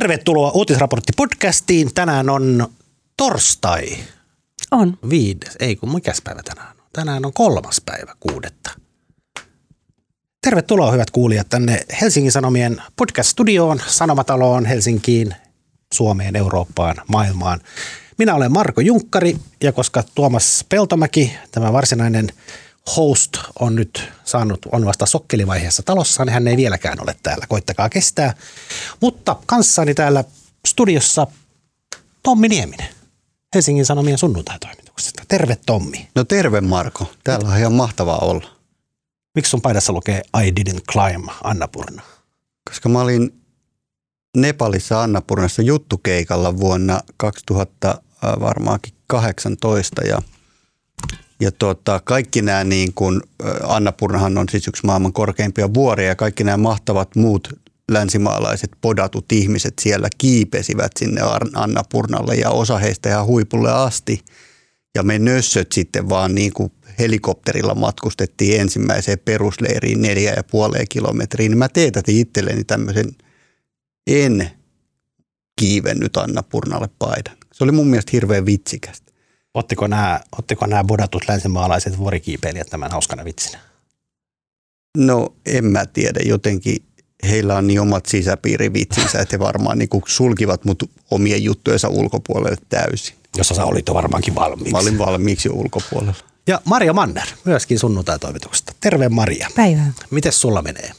Tervetuloa Uutisraportti podcastiin. Tänään on torstai. On. Viides, ei kun mikäs päivä tänään on? Tänään on kolmas päivä kuudetta. Tervetuloa hyvät kuulijat tänne Helsingin Sanomien podcast-studioon, Sanomataloon, Helsinkiin, Suomeen, Eurooppaan, maailmaan. Minä olen Marko Junkkari ja koska Tuomas Peltomäki, tämä varsinainen host on nyt saanut, on vasta sokkelivaiheessa talossa, niin hän ei vieläkään ole täällä. Koittakaa kestää. Mutta kanssani täällä studiossa Tommi Nieminen, Helsingin Sanomien sunnuntaitoimituksesta. Terve Tommi. No terve Marko, täällä on ihan mahtavaa olla. Miksi sun paidassa lukee I didn't climb Annapurna? Koska mä olin Nepalissa Annapurnassa juttukeikalla vuonna 2000 varmaankin 18 ja ja tota, kaikki nämä, niin kuin, Annapurnahan on siis yksi maailman korkeimpia vuoria ja kaikki nämä mahtavat muut länsimaalaiset podatut ihmiset siellä kiipesivät sinne Annapurnalle ja osa heistä ihan huipulle asti. Ja me nössöt sitten vaan niin kuin helikopterilla matkustettiin ensimmäiseen perusleiriin neljä ja puoleen kilometriin. Mä teetätin itselleni tämmöisen en kiivennyt Annapurnalle paidan. Se oli mun mielestä hirveän vitsikästä. Ottiko nämä, ottiko nämä bodatut länsimaalaiset vuorikiipeilijät tämän hauskana vitsinä? No en mä tiedä, jotenkin heillä on niin omat sisäpiirivitsinsä, että he varmaan niin kuin sulkivat mut omien juttujensa ulkopuolelle täysin. Jossa sä olit jo varmaankin valmiiksi. Mä olin valmiiksi jo ulkopuolella. Ja Maria Manner, myöskin sunnuntai-toimituksesta. Terve Maria. Päivää. Miten sulla menee?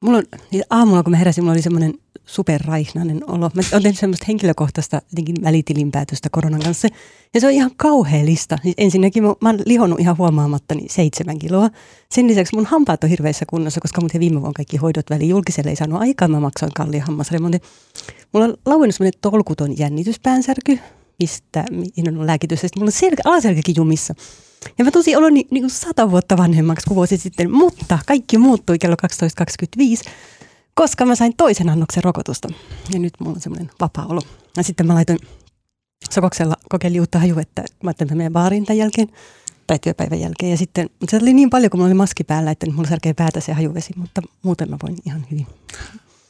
Mulla on, niin aamulla kun mä heräsin, mulla oli semmoinen superraihnainen olo. Mä olen semmoista henkilökohtaista jotenkin välitilinpäätöstä koronan kanssa. Ja se on ihan kauhea lista. Siis ensinnäkin mä, mä oon lihonnut ihan huomaamatta niin seitsemän kiloa. Sen lisäksi mun hampaat on hirveässä kunnossa, koska mun viime vuonna kaikki hoidot väliin julkiselle ei saanut aikaa. Mä maksoin kalliin hammasremontin. Mulla on lauennut semmoinen tolkuton jännityspäänsärky, mistä mihin on lääkitys. Ja mulla on selkä, alaselkäkin jumissa. Ja mä tosi olin niin, niin sata vuotta vanhemmaksi kuin vuosi sitten, mutta kaikki muuttui kello 12.25 koska mä sain toisen annoksen rokotusta. Ja nyt mulla on semmoinen vapaa olo. Ja sitten mä laitoin sokoksella kokeilin uutta hajuvettä. Mä ajattelin, että mä menen baariin tämän jälkeen tai työpäivän jälkeen. Ja sitten se oli niin paljon, kun mulla oli maski päällä, että mulla särkee päätä se hajuvesi, mutta muuten mä voin ihan hyvin.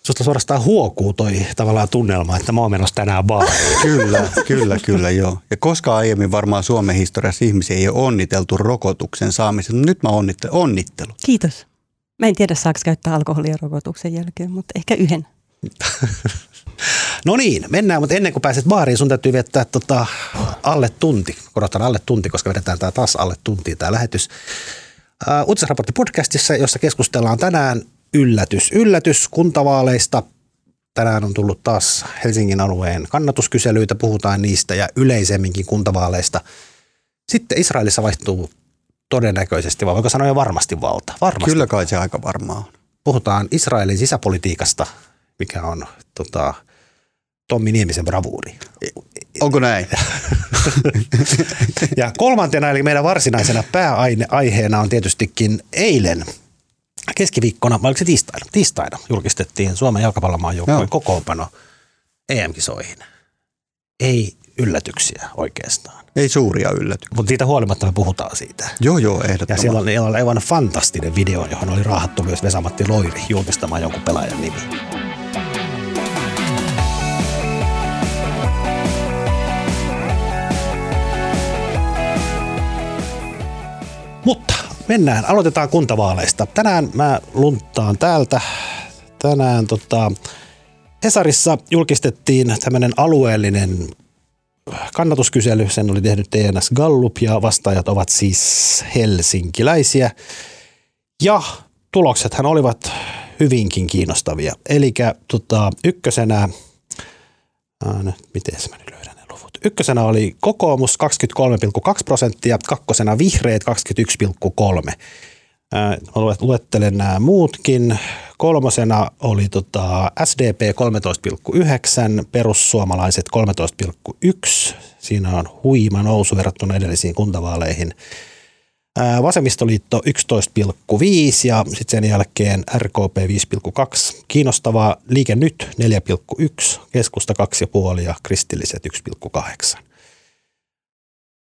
Susta suorastaan huokuu toi tavallaan tunnelma, että mä oon menossa tänään baariin. kyllä, kyllä, kyllä joo. Ja koska aiemmin varmaan Suomen historiassa ihmisiä ei ole onniteltu rokotuksen saamisen, nyt mä onnittelen. Onnittelu. Kiitos. Mä en tiedä, saako käyttää alkoholia rokotuksen jälkeen, mutta ehkä yhden. no niin, mennään, mutta ennen kuin pääset baariin, sun täytyy viettää tota alle tunti. Korotan alle tunti, koska vedetään tää taas alle tunti tämä lähetys. Uutisraportti podcastissa, jossa keskustellaan tänään yllätys, yllätys kuntavaaleista. Tänään on tullut taas Helsingin alueen kannatuskyselyitä, puhutaan niistä ja yleisemminkin kuntavaaleista. Sitten Israelissa vaihtuu todennäköisesti, vai voiko sanoa jo varmasti valta? Varmasti. Kyllä kai se aika varmaa on. Puhutaan Israelin sisäpolitiikasta, mikä on tota, Tommi Niemisen bravuuri. Onko näin? ja kolmantena, eli meidän varsinaisena pääaiheena on tietystikin eilen keskiviikkona, vai oliko se tiistaina? Tiistaina julkistettiin Suomen jalkapallomaan joukkueen kokoonpano EM-kisoihin. Ei yllätyksiä oikeastaan. Ei suuria yllätyksiä. Mutta siitä huolimatta me puhutaan siitä. Joo, joo, ehdottomasti. Ja siellä on, on aivan fantastinen video, johon oli raahattu myös Vesamatti Loiri julkistamaan jonkun pelaajan nimi. Mutta mennään, aloitetaan kuntavaaleista. Tänään mä lunttaan täältä. Tänään tota, Hesarissa julkistettiin tämmöinen alueellinen kannatuskysely, sen oli tehnyt TNS Gallup ja vastaajat ovat siis helsinkiläisiä. Ja tuloksethan olivat hyvinkin kiinnostavia. Eli tota, ykkösenä, ää, nyt miten mä nyt löydän ne luvut. Ykkösenä oli kokoomus 23,2 prosenttia, kakkosena vihreät 21,3. Luettelen nämä muutkin. Kolmosena oli tota SDP 13,9, perussuomalaiset 13,1. Siinä on huima nousu verrattuna edellisiin kuntavaaleihin. Vasemmistoliitto 11,5 ja sitten sen jälkeen RKP 5,2. Kiinnostavaa Liike Nyt 4,1, keskusta 2,5 ja kristilliset 1,8.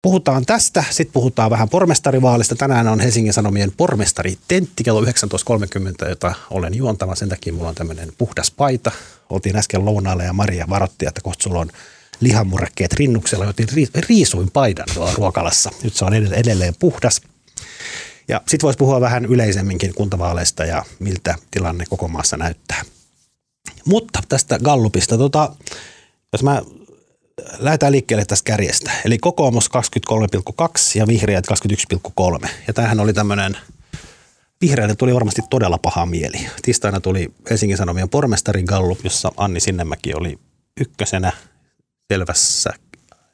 Puhutaan tästä, sitten puhutaan vähän pormestarivaalista. Tänään on Helsingin Sanomien pormestari Tentti kello 19.30, jota olen juontava. Sen takia mulla on tämmöinen puhdas paita. Oltiin äsken lounaalla ja Maria varoitti, että kohta sulla on lihamurrekkeet rinnuksella, joten riisuin paidan tuolla ruokalassa. Nyt se on edelleen puhdas. Ja sitten voisi puhua vähän yleisemminkin kuntavaaleista ja miltä tilanne koko maassa näyttää. Mutta tästä Gallupista, tota, jos mä lähdetään liikkeelle tästä kärjestä. Eli kokoomus 23,2 ja vihreät 21,3. Ja tämähän oli tämmöinen, vihreille tuli varmasti todella paha mieli. Tiistaina tuli Helsingin Sanomien pormestarin Gallup, jossa Anni Sinnemäki oli ykkösenä selvässä,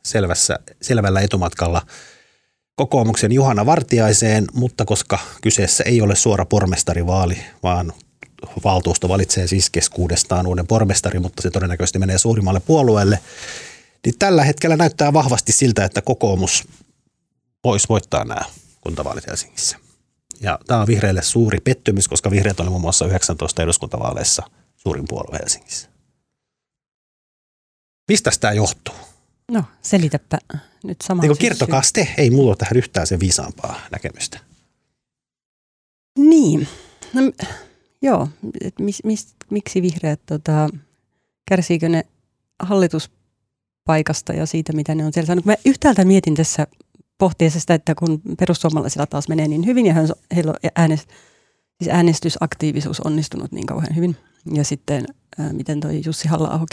selvässä, selvällä etumatkalla kokoomuksen Juhana Vartiaiseen, mutta koska kyseessä ei ole suora pormestarivaali, vaan valtuusto valitsee siis keskuudestaan uuden pormestari, mutta se todennäköisesti menee suurimmalle puolueelle, niin tällä hetkellä näyttää vahvasti siltä, että kokoomus voisi voittaa nämä kuntavaalit Helsingissä. Ja tämä on vihreille suuri pettymys, koska vihreät oli muun muassa 19 eduskuntavaaleissa suurin puolue Helsingissä. Mistä tämä johtuu? No, selitäpä nyt sama. Niin kertokaa te, ei mulla ole tähän yhtään sen viisaampaa näkemystä. Niin, no, joo, et mis, mis, miksi vihreät, tota, kärsiikö ne hallituspaikasta ja siitä, mitä ne on siellä saanut. Mä yhtäältä mietin tässä pohtiessa sitä, että kun perussuomalaisilla taas menee niin hyvin ja heillä on äänest, siis äänestysaktiivisuus onnistunut niin kauhean hyvin. Ja sitten ää, miten toi Jussi halla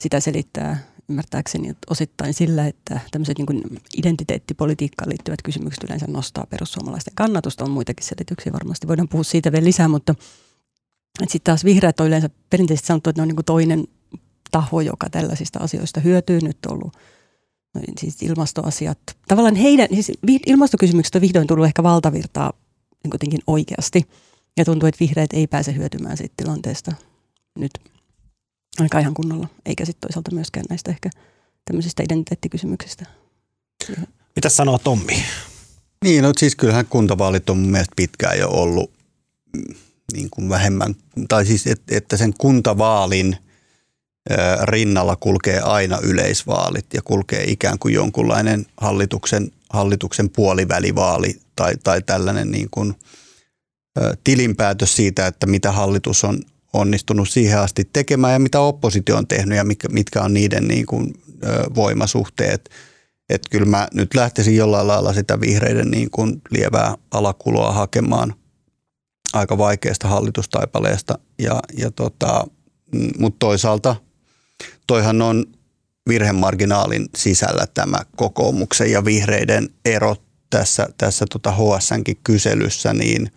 sitä selittää ymmärtääkseni osittain sillä, että tämmöiset niin identiteettipolitiikkaan liittyvät kysymykset yleensä nostaa perussuomalaisten kannatusta. On muitakin selityksiä, varmasti voidaan puhua siitä vielä lisää, mutta sitten taas vihreät on yleensä perinteisesti sanottu, että ne on niin toinen taho, joka tällaisista asioista hyötyy. Nyt on ollut no, siis ilmastoasiat. Tavallaan heidän, siis ilmastokysymykset on vihdoin tullut ehkä valtavirtaa niin kuitenkin oikeasti. Ja tuntuu, että vihreät ei pääse hyötymään siitä tilanteesta nyt aika ihan kunnolla, eikä sitten toisaalta myöskään näistä ehkä tämmöisistä identiteettikysymyksistä. Mitä sanoo Tommi? Niin, no siis kyllähän kuntavaalit on mun mielestä pitkään jo ollut mm, niin kuin vähemmän, tai siis et, että sen kuntavaalin rinnalla kulkee aina yleisvaalit ja kulkee ikään kuin jonkunlainen hallituksen, hallituksen puolivälivaali tai, tai tällainen niin kuin, tilinpäätös siitä, että mitä hallitus on, onnistunut siihen asti tekemään ja mitä oppositio on tehnyt ja mitkä, mitkä on niiden niin kuin, voimasuhteet. Että kyllä mä nyt lähtisin jollain lailla sitä vihreiden niin kuin lievää alakuloa hakemaan aika vaikeasta hallitustaipaleesta. Ja, ja tota, mm, Mutta toisaalta toihan on virhemarginaalin sisällä tämä kokoomuksen ja vihreiden ero tässä, tässä tota HSNkin kyselyssä, niin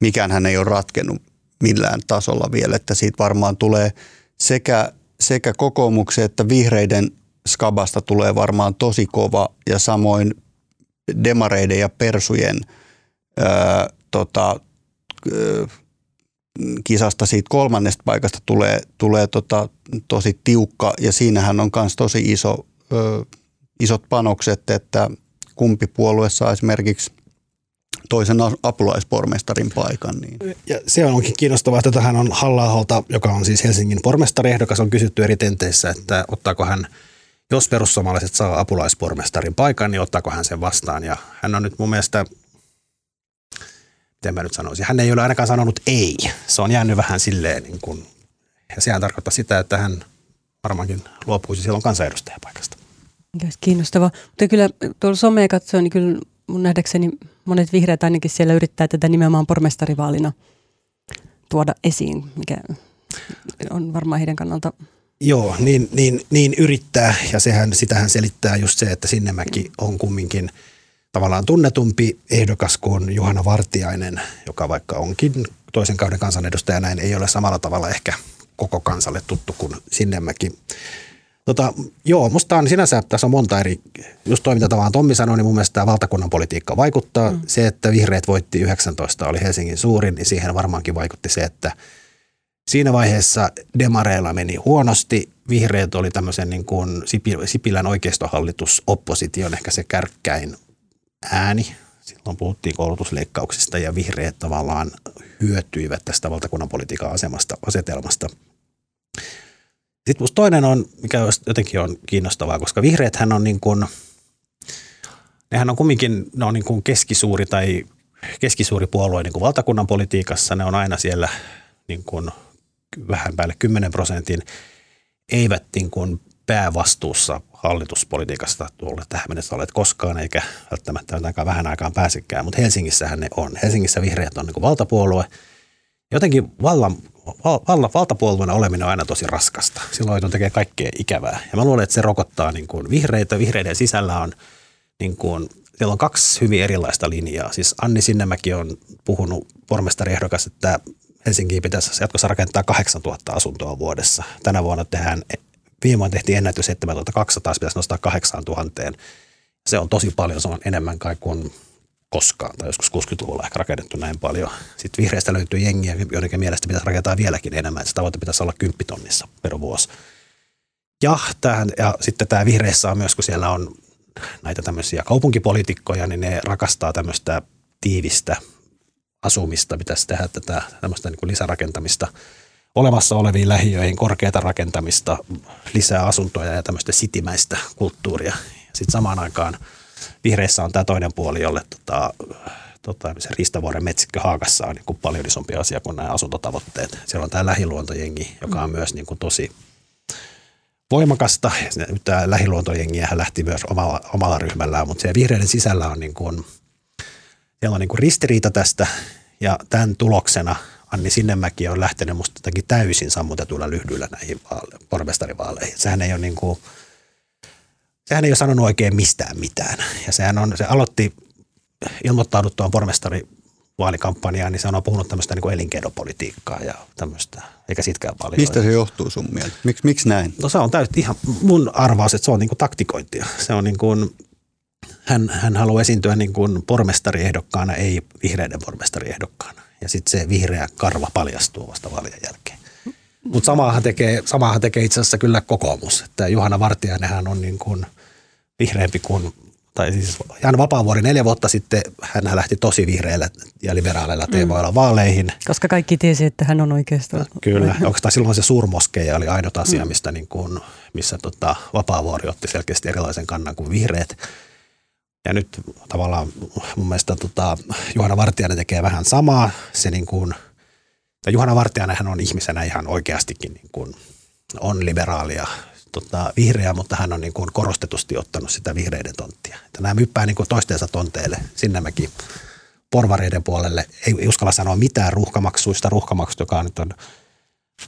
mikään ei ole ratkennut millään tasolla vielä, että siitä varmaan tulee sekä, sekä kokoomuksen että vihreiden skabasta tulee varmaan tosi kova ja samoin demareiden ja persujen ää, tota, kisasta siitä kolmannesta paikasta tulee, tulee tota, tosi tiukka ja siinähän on myös tosi iso, ö, isot panokset, että kumpi puolue saa esimerkiksi toisen apulaispormestarin paikan. Niin. Ja se onkin kiinnostavaa, että tähän on halla joka on siis Helsingin pormestariehdokas, on kysytty eri tenteissä, että ottaako hän, jos perussuomalaiset saa apulaispormestarin paikan, niin ottaako hän sen vastaan. Ja hän on nyt mun mielestä, miten mä nyt sanoisin, hän ei ole ainakaan sanonut ei. Se on jäänyt vähän silleen, niin kuin, ja sehän tarkoittaa sitä, että hän varmaankin luopuisi silloin kansanedustajapaikasta. Kiinnostavaa. Mutta kyllä tuolla somea katsoo, niin kyllä mun nähdäkseni monet vihreät ainakin siellä yrittää tätä nimenomaan pormestarivaalina tuoda esiin, mikä on varmaan heidän kannalta Joo, niin, niin, niin yrittää ja sehän, sitähän selittää just se, että Sinnemäki on kumminkin tavallaan tunnetumpi ehdokas kuin Juhana Vartiainen, joka vaikka onkin toisen kauden kansanedustaja näin, ei ole samalla tavalla ehkä koko kansalle tuttu kuin Sinnemäki. Tota, joo, musta on sinänsä, tässä on monta eri, just tavallaan Tommi sanoi, niin mun mielestä tämä valtakunnan politiikka vaikuttaa. Mm. Se, että vihreät voitti 19, oli Helsingin suurin, niin siihen varmaankin vaikutti se, että siinä demareilla meni huonosti. Vihreät oli tämmöisen niin kuin Sipilän oikeistohallitus opposition ehkä se kärkkäin ääni. Silloin puhuttiin koulutusleikkauksista ja vihreät tavallaan hyötyivät tästä valtakunnan politiikan asemasta, asetelmasta – sitten musta toinen on, mikä jotenkin on kiinnostavaa, koska vihreäthän on niin kuin, nehän on kumminkin, ne on niin kuin keskisuuri tai keskisuuri puolue niin kuin valtakunnan politiikassa, ne on aina siellä niin kuin vähän päälle 10 prosentin, eivät niin kuin päävastuussa hallituspolitiikasta tuolle tähän mennessä olet koskaan, eikä välttämättä ainakaan vähän aikaan pääsekään, mutta Helsingissähän ne on. Helsingissä vihreät on niin kuin valtapuolue. Jotenkin vallan, val, valtapuolueena oleminen on aina tosi raskasta. Silloin tekee kaikkea ikävää. Ja mä luulen, että se rokottaa niin kuin vihreitä. Vihreiden sisällä on niin kuin, siellä on kaksi hyvin erilaista linjaa. Siis Anni Sinnemäki on puhunut pormestariehdokas, että Helsinkiin pitäisi jatkossa rakentaa 8000 asuntoa vuodessa. Tänä vuonna tehdään, viime vuonna tehtiin ennätys 7200, se pitäisi nostaa 8000. Se on tosi paljon, se on enemmän kai kuin koskaan, tai joskus 60-luvulla ehkä rakennettu näin paljon. Sitten vihreistä löytyy jengiä, joidenkin mielestä pitäisi rakentaa vieläkin enemmän, se tavoite pitäisi olla 10 tonnissa per vuosi. Ja, tähän, ja sitten tämä vihreissä on myös, kun siellä on näitä tämmöisiä kaupunkipolitiikkoja, niin ne rakastaa tämmöistä tiivistä asumista, pitäisi tehdä tätä tämmöistä niin kuin lisärakentamista olemassa oleviin lähiöihin, korkeata rakentamista, lisää asuntoja ja tämmöistä sitimäistä kulttuuria. Sitten samaan aikaan vihreissä on tämä toinen puoli, jolle tota, tota, se Ristavuoren metsikkö Haakassa on niin kuin paljon isompi asia kuin nämä asuntotavoitteet. Siellä on tämä lähiluontojengi, joka on myös niin kuin tosi voimakasta. Tämä lähiluontojengiä lähti myös omalla, omalla ryhmällään, mutta siellä vihreiden sisällä on, niin kuin, siellä on niin kuin ristiriita tästä ja tämän tuloksena Anni Sinnemäki on lähtenyt musta jotenkin täysin sammutetuilla lyhdyillä näihin vaale- pormestarivaaleihin. Sehän ei ole niin kuin, sehän ei ole sanonut oikein mistään mitään. Ja sehän on, se aloitti ilmoittauduttuaan pormestari vaalikampanjaan, niin se on puhunut tämmöistä niin kuin elinkeinopolitiikkaa ja tämmöistä, eikä sitkään paljon. Mistä se johtuu sun mielestä? Miks, miksi näin? No se on täysin ihan mun arvaus, että se on niin kuin taktikointia. Se on niin kuin, hän, hän haluaa esiintyä niin kuin pormestariehdokkaana, ei vihreiden pormestariehdokkaana. Ja sitten se vihreä karva paljastuu vasta vaalien jälkeen. Mutta samaahan tekee, samaahan tekee itse asiassa kyllä kokoomus. Että Juhana Vartiainenhan on niin kuin vihreämpi kuin tai siis Jan Vapaavuori neljä vuotta sitten, hän lähti tosi vihreillä ja liberaaleilla teemoilla mm. vaaleihin. Koska kaikki tiesi, että hän on oikeastaan. Kyllä, oikeastaan silloin se suurmoskeja oli ainut asia, mm. mistä niin kuin, missä tota, Vapaavuori otti selkeästi erilaisen kannan kuin vihreät. Ja nyt tavallaan mun mielestä tota, Juhana Vartijainen tekee vähän samaa. Se niin kuin, Juhana Vartijainen hän on ihmisenä ihan oikeastikin niin kuin, on liberaalia tota, vihreä, mutta hän on niin kuin korostetusti ottanut sitä vihreiden tonttia. Että nämä myppää niin kuin toistensa tonteille. Sinnemäki porvareiden puolelle ei uskalla sanoa mitään ruuhkamaksuista. Ruuhkamaksuista, joka nyt on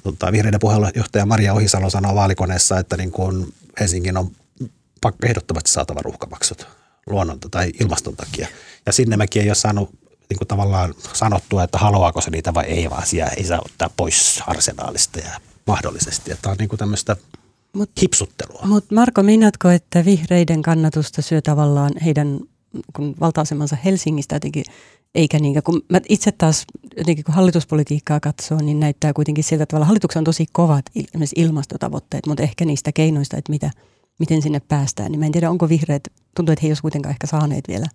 tota, vihreiden puheenjohtaja Maria Ohisalo sanoo vaalikoneessa, että niin kuin Helsingin on ehdottomasti saatava ruuhkamaksut luonnon tai ilmaston takia. Ja Sinnemäki ei ole saanut niin kuin tavallaan sanottua, että haluaako se niitä vai ei, vaan siellä ei saa ottaa pois arsenaalista ja mahdollisesti. Että tämä on niin kuin tämmöistä mut, hipsuttelua. Mutta Marko, minätkö, että vihreiden kannatusta syö tavallaan heidän kun valta-asemansa Helsingistä jotenkin, eikä niinkään, kun mä itse taas jotenkin kun hallituspolitiikkaa katsoo, niin näyttää kuitenkin siltä, että hallituksen on tosi kovat ilmastotavoitteet, mutta ehkä niistä keinoista, että mitä, miten sinne päästään, niin mä en tiedä, onko vihreät, tuntuu, että he ei olisi kuitenkaan ehkä saaneet vielä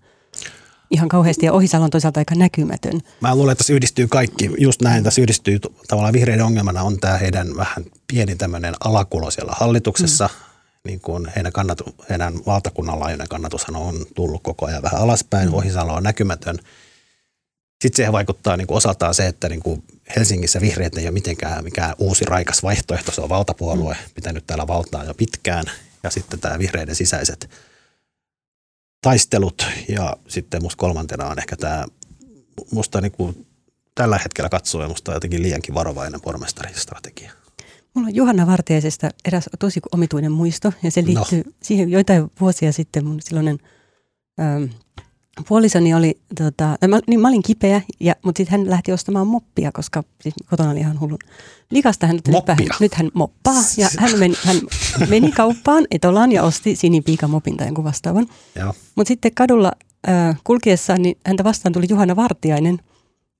ihan kauheasti ja Ohisalo on toisaalta aika näkymätön. Mä luulen, että tässä yhdistyy kaikki, just näin, tässä yhdistyy tavallaan vihreiden ongelmana on tämä heidän vähän pieni tämmöinen alakulo siellä hallituksessa. Mm. Niin kuin heidän, kannatu, heidän valtakunnan laajuinen kannatushan on tullut koko ajan vähän alaspäin, mm. Ohisalo on näkymätön. Sitten siihen vaikuttaa niin kuin osaltaan se, että niin kuin Helsingissä vihreät ei ole mitenkään mikään uusi raikas vaihtoehto, se on valtapuolue, mm. pitänyt täällä valtaa jo pitkään. Ja sitten tämä vihreiden sisäiset – taistelut ja sitten musta kolmantena on ehkä tämä, musta niin kuin tällä hetkellä katsoen musta jotenkin liiankin varovainen pormestaristrategia. Mulla on Juhanna Vartiaisesta eräs tosi omituinen muisto ja se no. liittyy no. siihen joitain vuosia sitten mun silloinen ähm, puolisoni oli, tota, mä, niin mä olin kipeä, ja, mutta sitten hän lähti ostamaan moppia, koska siis kotona oli ihan hullun likasta. Hän, nyt, nyt hän moppaa, ja hän meni, hän meni kauppaan etolaan ja osti sinipiikamopin tai jonkun vastaavan. Mutta sitten kadulla äh, kulkiessaan, niin häntä vastaan tuli Juhana Vartiainen,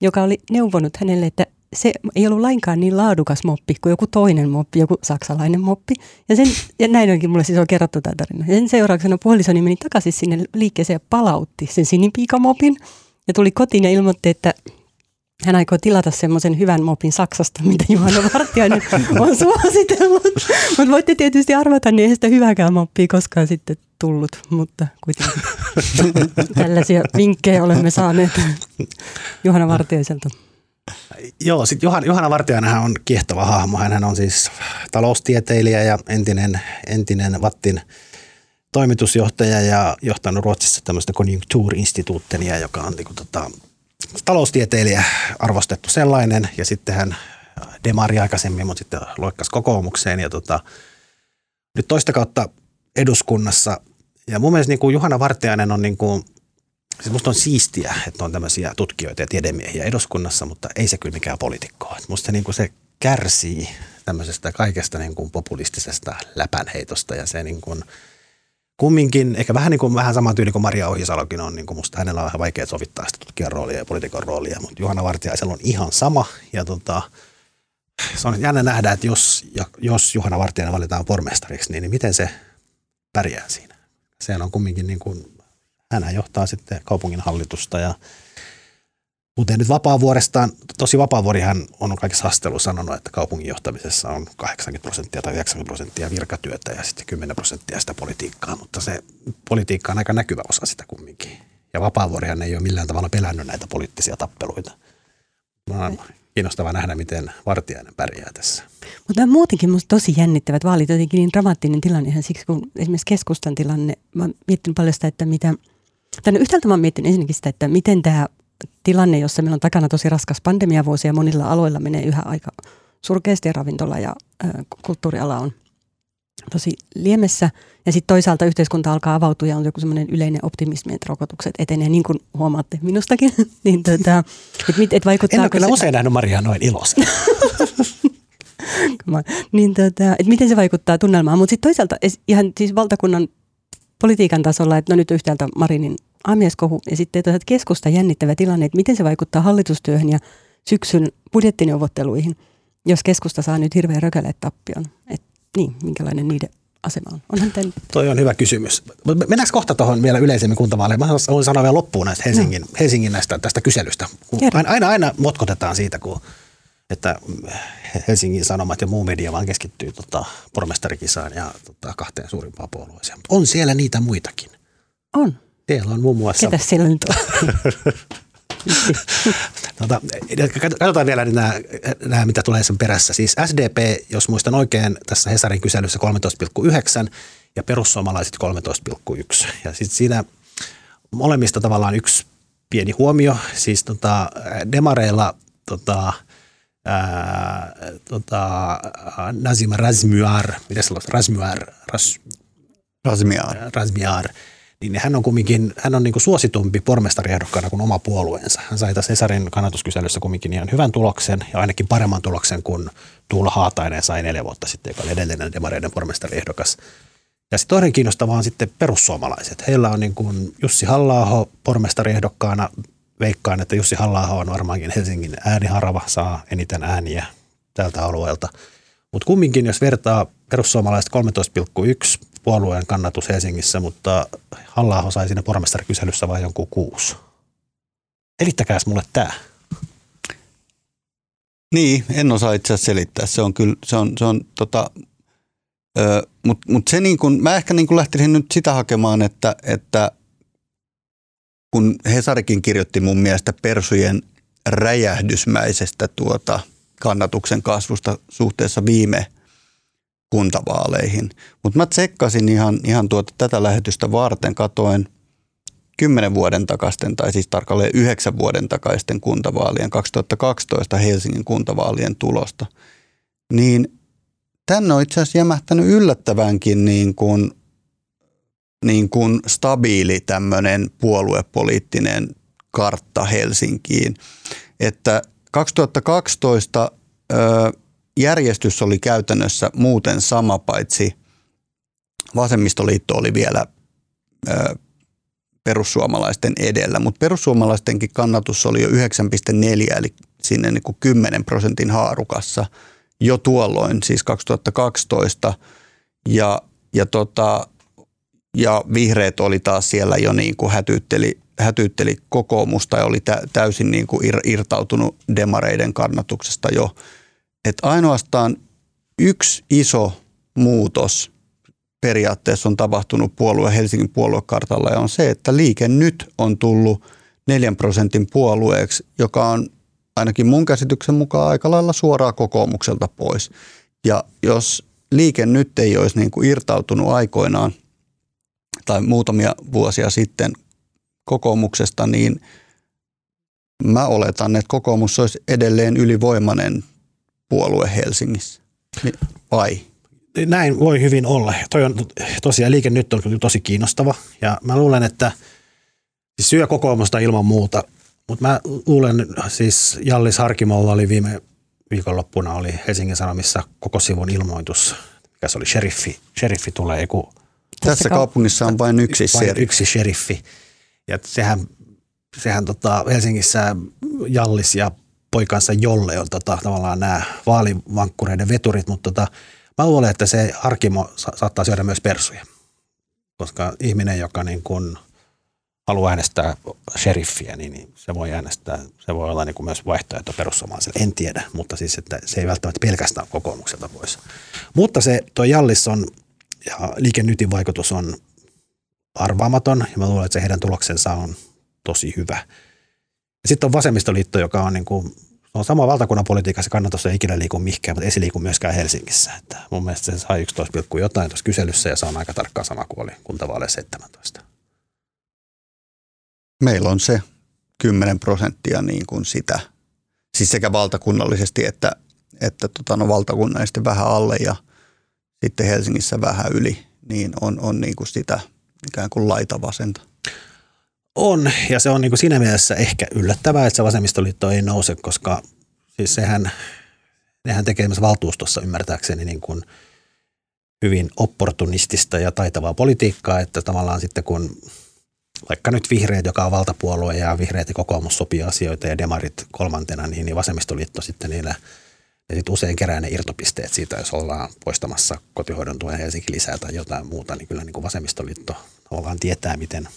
joka oli neuvonut hänelle, että se ei ollut lainkaan niin laadukas moppi kuin joku toinen moppi, joku saksalainen moppi. Ja, sen, ja näin onkin mulle siis on kerrottu tämä tarina. Ja sen seurauksena puolisoni meni takaisin sinne liikkeeseen ja palautti sen sinipiikamopin. Ja tuli kotiin ja ilmoitti, että hän aikoo tilata semmoisen hyvän mopin Saksasta, mitä Juhana Vartiainen on suositellut. Mutta voitte tietysti arvata, niin ei sitä hyväkään moppia koskaan sitten tullut, mutta kuitenkin tällaisia vinkkejä olemme saaneet Juhana Vartiaiselta. Joo, sitten Johanna, Johanna Vartiainen on kiehtova hahmo. Hän on siis taloustieteilijä ja entinen, entinen Vattin toimitusjohtaja ja johtanut Ruotsissa tämmöistä konjunktuurinstituuttia, joka on niin kuin, tota, taloustieteilijä, arvostettu sellainen. Ja sitten hän demari aikaisemmin, mutta sitten loikkas kokoomukseen ja tota, nyt toista kautta eduskunnassa. Ja mun mielestä niin kuin Juhana Vartiainen on niin kuin, siis musta on siistiä, että on tämmöisiä tutkijoita ja tiedemiehiä eduskunnassa, mutta ei se kyllä mikään poliitikko ole. Musta niin kuin se kärsii tämmöisestä kaikesta niin kuin populistisesta läpänheitosta ja se niin kuin – kumminkin, ehkä vähän, niin kuin, vähän sama tyyli kuin Maria Ohisalokin on, niin kuin musta hänellä on vähän vaikea sovittaa sitä tutkijan roolia ja poliitikon roolia, mutta Juhana Vartiaisella on ihan sama. Ja tota, se on jännä nähdä, että jos, jos Juhana Vartiainen valitaan pormestariksi, niin, niin miten se pärjää siinä. Se on kumminkin niin kuin, hän johtaa sitten kaupungin hallitusta ja Kuten nyt Vapaavuorestaan, tosi Vapaavuorihan on kaikissa haastatteluissa sanonut, että kaupungin johtamisessa on 80 prosenttia tai 90 prosenttia virkatyötä ja sitten 10 prosenttia sitä politiikkaa, mutta se politiikka on aika näkyvä osa sitä kumminkin. Ja Vapaavuorihan ei ole millään tavalla pelännyt näitä poliittisia tappeluita. On kiinnostava nähdä, miten Vartiainen pärjää tässä. Mutta muutenkin minusta tosi jännittävät vaalit, jotenkin niin dramaattinen tilanne ihan siksi, kun esimerkiksi keskustan tilanne, mä oon miettinyt paljon sitä, että mitä, Tänne yhtäältä mä oon miettinyt ensinnäkin sitä, että miten tämä tilanne, jossa meillä on takana tosi raskas pandemiavuosi ja monilla aloilla menee yhä aika surkeasti ja ravintola ja kulttuuriala on tosi liemessä. Ja sitten toisaalta yhteiskunta alkaa avautua ja on joku semmoinen yleinen optimismi, että rokotukset etenee, niin kuin huomaatte minustakin. niin tota, et, mit, et en ole kyllä se... usein nähnyt Maria noin iloisen. niin tota, et miten se vaikuttaa tunnelmaan. Mutta sitten toisaalta ihan siis valtakunnan politiikan tasolla, että no nyt yhtäältä Marinin aamieskohu ja sitten toisaalta keskusta jännittävä tilanne, että miten se vaikuttaa hallitustyöhön ja syksyn budjettineuvotteluihin, jos keskusta saa nyt hirveän rökäleet tappion. Et, niin, minkälainen niiden asema on? Onhan tämän... Toi on hyvä kysymys. Mennäänkö kohta tuohon vielä yleisemmin kuntavaaleihin? Mä haluan sanoa vielä loppuun näistä Helsingin, no. Helsingin näistä, tästä kyselystä. Aina, aina, aina motkotetaan siitä, kun että Helsingin Sanomat ja muu media vaan keskittyy tota, pormestarikisaan ja tota, kahteen suurimpaan puolueeseen. On siellä niitä muitakin. On. Siellä on muun muassa... Ketä siellä nyt on? tota, katsotaan vielä nämä, nämä, mitä tulee sen perässä. Siis SDP, jos muistan oikein, tässä Hesarin kyselyssä 13,9 ja perussuomalaiset 13,1. Ja sitten siinä molemmista tavallaan yksi pieni huomio. Siis tota, demareilla tota, ää, tota, Nazim Razmyar, mitä se on? Razmyar, Ras, Razmiar. Razmiar niin hän on kumminkin, hän on niin kuin suositumpi pormestariehdokkaana kuin oma puolueensa. Hän sai tässä Esarin kannatuskyselyssä kumminkin ihan hyvän tuloksen ja ainakin paremman tuloksen kuin Tuula Haatainen sai neljä vuotta sitten, joka oli edellinen demareiden pormestariehdokas. Ja sitten toinen kiinnostava on sitten perussuomalaiset. Heillä on niin kuin Jussi halla pormestariehdokkaana. Veikkaan, että Jussi halla on varmaankin Helsingin ääniharava, saa eniten ääniä tältä alueelta. Mutta kumminkin, jos vertaa perussuomalaiset 13,1 puolueen kannatus Helsingissä, mutta halla sai siinä pormestarikyselyssä vain jonkun kuusi. Selittäkääs mulle tämä. Niin, en osaa itse asiassa selittää. Se on kyllä, se on, se on tota, mutta mut se niin kun, mä ehkä niin kun lähtisin nyt sitä hakemaan, että, että kun Hesarikin kirjoitti mun mielestä Persujen räjähdysmäisestä tuota kannatuksen kasvusta suhteessa viime kuntavaaleihin. Mutta mä tsekkasin ihan, ihan tuota, tätä lähetystä varten, katoen kymmenen vuoden takaisten, tai siis tarkalleen yhdeksän vuoden takaisten kuntavaalien, 2012 Helsingin kuntavaalien tulosta. Niin tänne on itse asiassa jämähtänyt yllättävänkin niin kuin, niin kuin stabiili tämmöinen puoluepoliittinen kartta Helsinkiin. Että 2012 ö, järjestys oli käytännössä muuten sama, paitsi vasemmistoliitto oli vielä perussuomalaisten edellä, mutta perussuomalaistenkin kannatus oli jo 9,4 eli sinne niin kuin 10 prosentin haarukassa jo tuolloin, siis 2012. Ja, ja, tota, ja vihreät oli taas siellä jo niin kuin hätyytteli hätyytteli kokoomusta ja oli täysin niin kuin irtautunut demareiden kannatuksesta jo. Että ainoastaan yksi iso muutos periaatteessa on tapahtunut puolue Helsingin puoluekartalla ja on se, että liike nyt on tullut neljän prosentin puolueeksi, joka on ainakin mun käsityksen mukaan aika lailla suoraan kokoomukselta pois. Ja jos liike nyt ei olisi niin kuin irtautunut aikoinaan tai muutamia vuosia sitten kokoomuksesta, niin mä oletan, että kokoomus olisi edelleen ylivoimainen puolue Helsingissä. Vai? Näin voi hyvin olla. Toi on tosiaan liike nyt on tosi kiinnostava ja mä luulen, että siis syö kokoomusta ilman muuta, mutta mä luulen, siis Jallis Harkimolla oli viime viikonloppuna oli Helsingin Sanomissa koko sivun ilmoitus, mikä se oli, sheriffi, sheriffi tulee, kun tässä kaupungissa on vain yksi vain sheriffi. yksi sheriffi. Ja sehän, sehän tota Helsingissä Jallis ja poikansa Jolle on tota, tavallaan nämä vaalivankkureiden veturit, mutta tota, mä luulen, että se Harkimo sa- saattaa syödä myös persuja. Koska ihminen, joka niin kun haluaa äänestää sheriffiä, niin, niin se voi äänestää, se voi olla niin kuin myös vaihtoehto perussuomalaiselle, en tiedä, mutta siis että se ei välttämättä pelkästään kokoomukselta pois. Mutta se tuo Jallis on ja liikennytin vaikutus on arvaamaton ja mä luulen, että se heidän tuloksensa on tosi hyvä. Sitten on vasemmistoliitto, joka on, niin kuin, on sama valtakunnan politiikassa kannatus ei ikinä liiku mihinkään, mutta ei liiku myöskään Helsingissä. Että mun mielestä se sai 11, jotain tuossa kyselyssä ja se on aika tarkkaan sama kuin oli kuntavaaleissa 17. Meillä on se 10 prosenttia niin kuin sitä, siis sekä valtakunnallisesti että, että tota, no, valtakunnallisesti vähän alle ja – sitten Helsingissä vähän yli, niin on, on niin kuin sitä ikään kuin laitavasenta. On, ja se on niin kuin siinä mielessä ehkä yllättävää, että se vasemmistoliitto ei nouse, koska siis sehän, nehän tekee myös valtuustossa ymmärtääkseni niin kuin hyvin opportunistista ja taitavaa politiikkaa, että tavallaan sitten kun vaikka nyt vihreät, joka on valtapuolue ja vihreät ja kokoomus sopii asioita ja demarit kolmantena, niin, niin vasemmistoliitto sitten niillä – ja sitten usein kerää ne irtopisteet siitä, jos ollaan poistamassa kotihoidon tuen Helsinki lisää tai jotain muuta, niin kyllä niin kuin vasemmistoliitto tavallaan tietää, miten,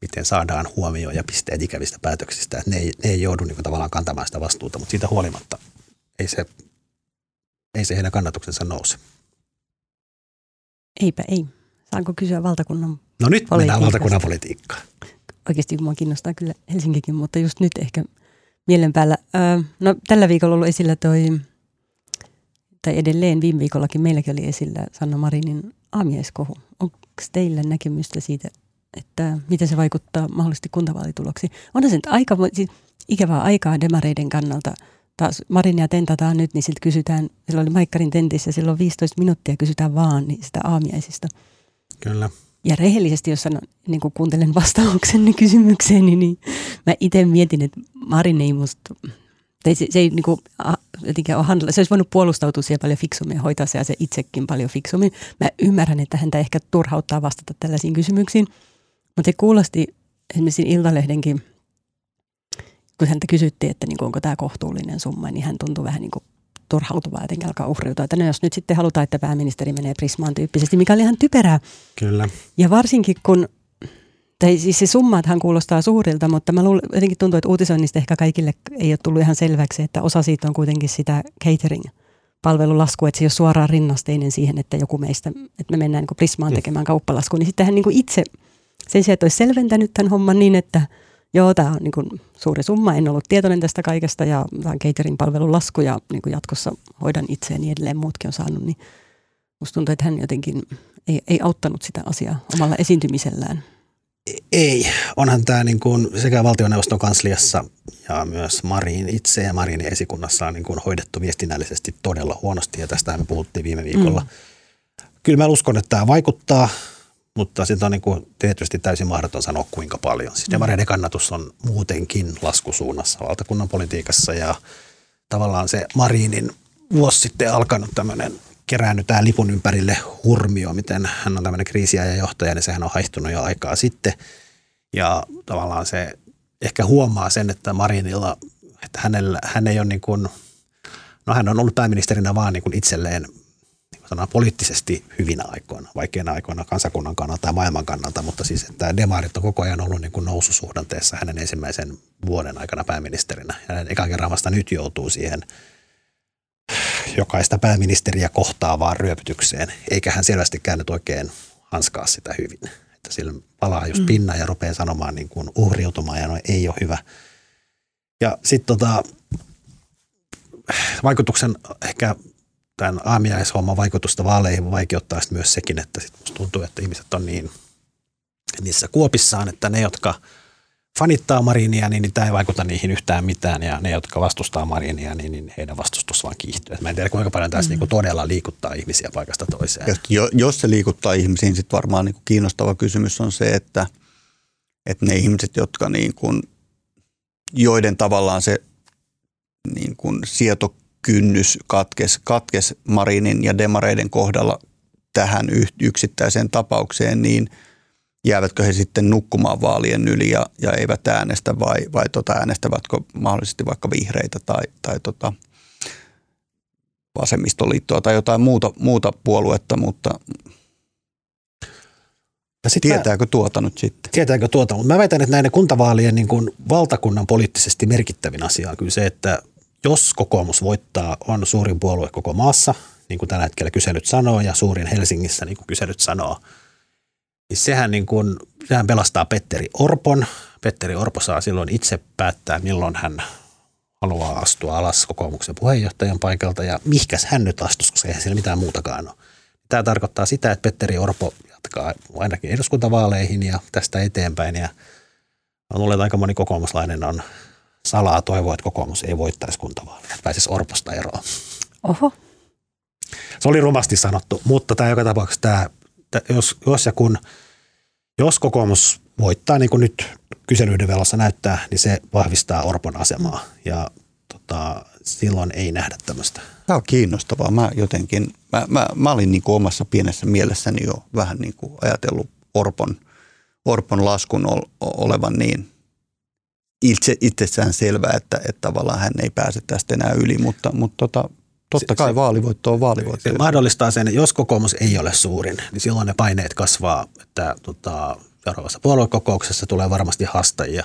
miten saadaan huomioon ja pisteet ikävistä päätöksistä. Ne, ei, ne ei joudu niin kuin tavallaan kantamaan sitä vastuuta, mutta siitä huolimatta ei se, ei se heidän kannatuksensa nouse. Eipä ei. Saanko kysyä valtakunnan No nyt mennään valtakunnan politiikkaan. Oikeasti minua kiinnostaa kyllä Helsinkikin, mutta just nyt ehkä – mielen päällä. Öö, no, tällä viikolla ollut esillä toi, tai edelleen viime viikollakin meilläkin oli esillä Sanna Marinin aamieskohu. Onko teillä näkemystä siitä, että miten se vaikuttaa mahdollisesti kuntavaalituloksi? Onhan se nyt aika, siis ikävää aikaa demareiden kannalta. Taas Marinia tentataan nyt, niin siltä kysytään, silloin oli Maikkarin tentissä, silloin 15 minuuttia kysytään vaan sitä aamiaisista. Kyllä. Ja rehellisesti, jos sanon, niin kun kuuntelen vastauksenne kysymykseen, niin mä itse mietin, että Marin ei musta, tai se, se ei niin kuin, jotenkin ole handla, se olisi voinut puolustautua siellä paljon fiksummin ja hoitaa se, se itsekin paljon fiksummin. Mä ymmärrän, että häntä ehkä turhauttaa vastata tällaisiin kysymyksiin, mutta se kuulosti esimerkiksi Iltalehdenkin, kun häntä kysyttiin, että niin kuin, onko tämä kohtuullinen summa, niin hän tuntui vähän niin kuin turhautuvaa jotenkin alkaa uhriutua. Että no jos nyt sitten halutaan, että pääministeri menee Prismaan tyyppisesti, mikä oli ihan typerää. Kyllä. Ja varsinkin kun, tai siis se summathan kuulostaa suurilta, mutta mä luulen, jotenkin tuntuu, että uutisoinnista ehkä kaikille ei ole tullut ihan selväksi, että osa siitä on kuitenkin sitä catering palvelulasku, että se ei ole suoraan rinnasteinen siihen, että joku meistä, että me mennään niin Prismaan mm. tekemään kauppalaskuun, niin sitten hän niin itse sen sijaan, että olisi selventänyt tämän homman niin, että – joo, tämä on niin kuin suuri summa, en ollut tietoinen tästä kaikesta ja tämä on catering palvelun lasku ja niin kuin jatkossa hoidan itse ja niin edelleen muutkin on saanut, niin musta tuntuu, että hän jotenkin ei, ei auttanut sitä asiaa omalla esiintymisellään. Ei, onhan tämä niin kuin sekä valtioneuvoston kansliassa ja myös Marin itse ja Marinin esikunnassa on niin kuin hoidettu viestinnällisesti todella huonosti ja tästä me puhuttiin viime viikolla. Mm. Kyllä mä uskon, että tämä vaikuttaa mutta sitten on niin kuin tietysti täysin mahdoton sanoa kuinka paljon. Siis demareiden kannatus on muutenkin laskusuunnassa valtakunnan politiikassa ja tavallaan se Marinin vuosi sitten alkanut tämmöinen keräännytään lipun ympärille hurmio, miten hän on tämmöinen kriisiä johtaja, niin sehän on haihtunut jo aikaa sitten. Ja tavallaan se ehkä huomaa sen, että Marinilla, että hänellä, hän ei ole niin kuin, no hän on ollut pääministerinä vaan niin kuin itselleen sanotaan, poliittisesti hyvinä aikoina, vaikeina aikoina kansakunnan kannalta ja maailman kannalta, mutta siis että demarit on koko ajan ollut niin kuin noususuhdanteessa hänen ensimmäisen vuoden aikana pääministerinä. Hänen ekan kerran vasta nyt joutuu siihen jokaista pääministeriä kohtaavaan ryöpytykseen, eikä hän selvästikään nyt oikein hanskaa sitä hyvin. Että sillä palaa just mm. pinna ja rupeaa sanomaan niin kuin uhriutumaan ja no ei ole hyvä. Ja sitten tota, vaikutuksen ehkä tämän aamiaishomman vaikutusta vaaleihin vaikeuttaa myös sekin, että sit musta tuntuu, että ihmiset on niin niissä kuopissaan, että ne, jotka fanittaa Marinia, niin, niin tämä ei vaikuta niihin yhtään mitään, ja ne, jotka vastustaa Marinia, niin, niin heidän vastustus vaan kiihtyy. mä en tiedä, kuinka paljon tässä mm. niin todella liikuttaa ihmisiä paikasta toiseen. Jo, jos se liikuttaa ihmisiä, niin sitten varmaan niin kiinnostava kysymys on se, että, että ne ihmiset, jotka niin kuin, joiden tavallaan se niin kuin sietokynnys katkes, katkes Marinin ja Demareiden kohdalla tähän yksittäiseen tapaukseen, niin jäävätkö he sitten nukkumaan vaalien yli ja, ja eivät äänestä vai, vai tota, äänestävätkö mahdollisesti vaikka vihreitä tai, tai tota, vasemmistoliittoa tai jotain muuta, muuta puoluetta, mutta ja sit Tietääkö mä, tuota nyt sitten? Tietääkö tuota, mutta mä väitän, että näiden kuntavaalien niin kuin valtakunnan poliittisesti merkittävin asia on kyllä se, että jos kokoomus voittaa, on suurin puolue koko maassa, niin kuin tällä hetkellä kyselyt sanoo, ja suurin Helsingissä, niin kuin kyselyt sanoo, niin sehän, niin kuin, sehän pelastaa Petteri Orpon. Petteri Orpo saa silloin itse päättää, milloin hän haluaa astua alas kokoomuksen puheenjohtajan paikalta ja mihkäs hän nyt astuisi, koska eihän siellä mitään muutakaan ole. Tämä tarkoittaa sitä, että Petteri Orpo jatkaa ainakin eduskuntavaaleihin ja tästä eteenpäin ja luulen, että aika moni kokoomuslainen on salaa toivoa, että kokoomus ei voittaisi kuntavaaleja, että pääsisi Orposta eroon. Oho. Se oli rumasti sanottu, mutta tämä joka tapauksessa tämä, jos, jos ja kun, jos kokoomus voittaa, niin kuin nyt kyselyiden velossa näyttää, niin se vahvistaa Orpon asemaa ja tota, silloin ei nähdä tämmöistä. Tämä on kiinnostavaa. Mä jotenkin, mä, mä, mä olin niin kuin omassa pienessä mielessäni jo vähän niin kuin ajatellut Orpon, Orpon laskun olevan niin itse, itsessään selvää, että, että tavallaan hän ei pääse tästä enää yli, mutta, mutta tota, totta kai se, vaalivoitto on vaalivoitto. Se mahdollistaa sen, jos kokoomus ei ole suurin, niin silloin ne paineet kasvaa, että tota, seuraavassa puoluekokouksessa tulee varmasti haastajia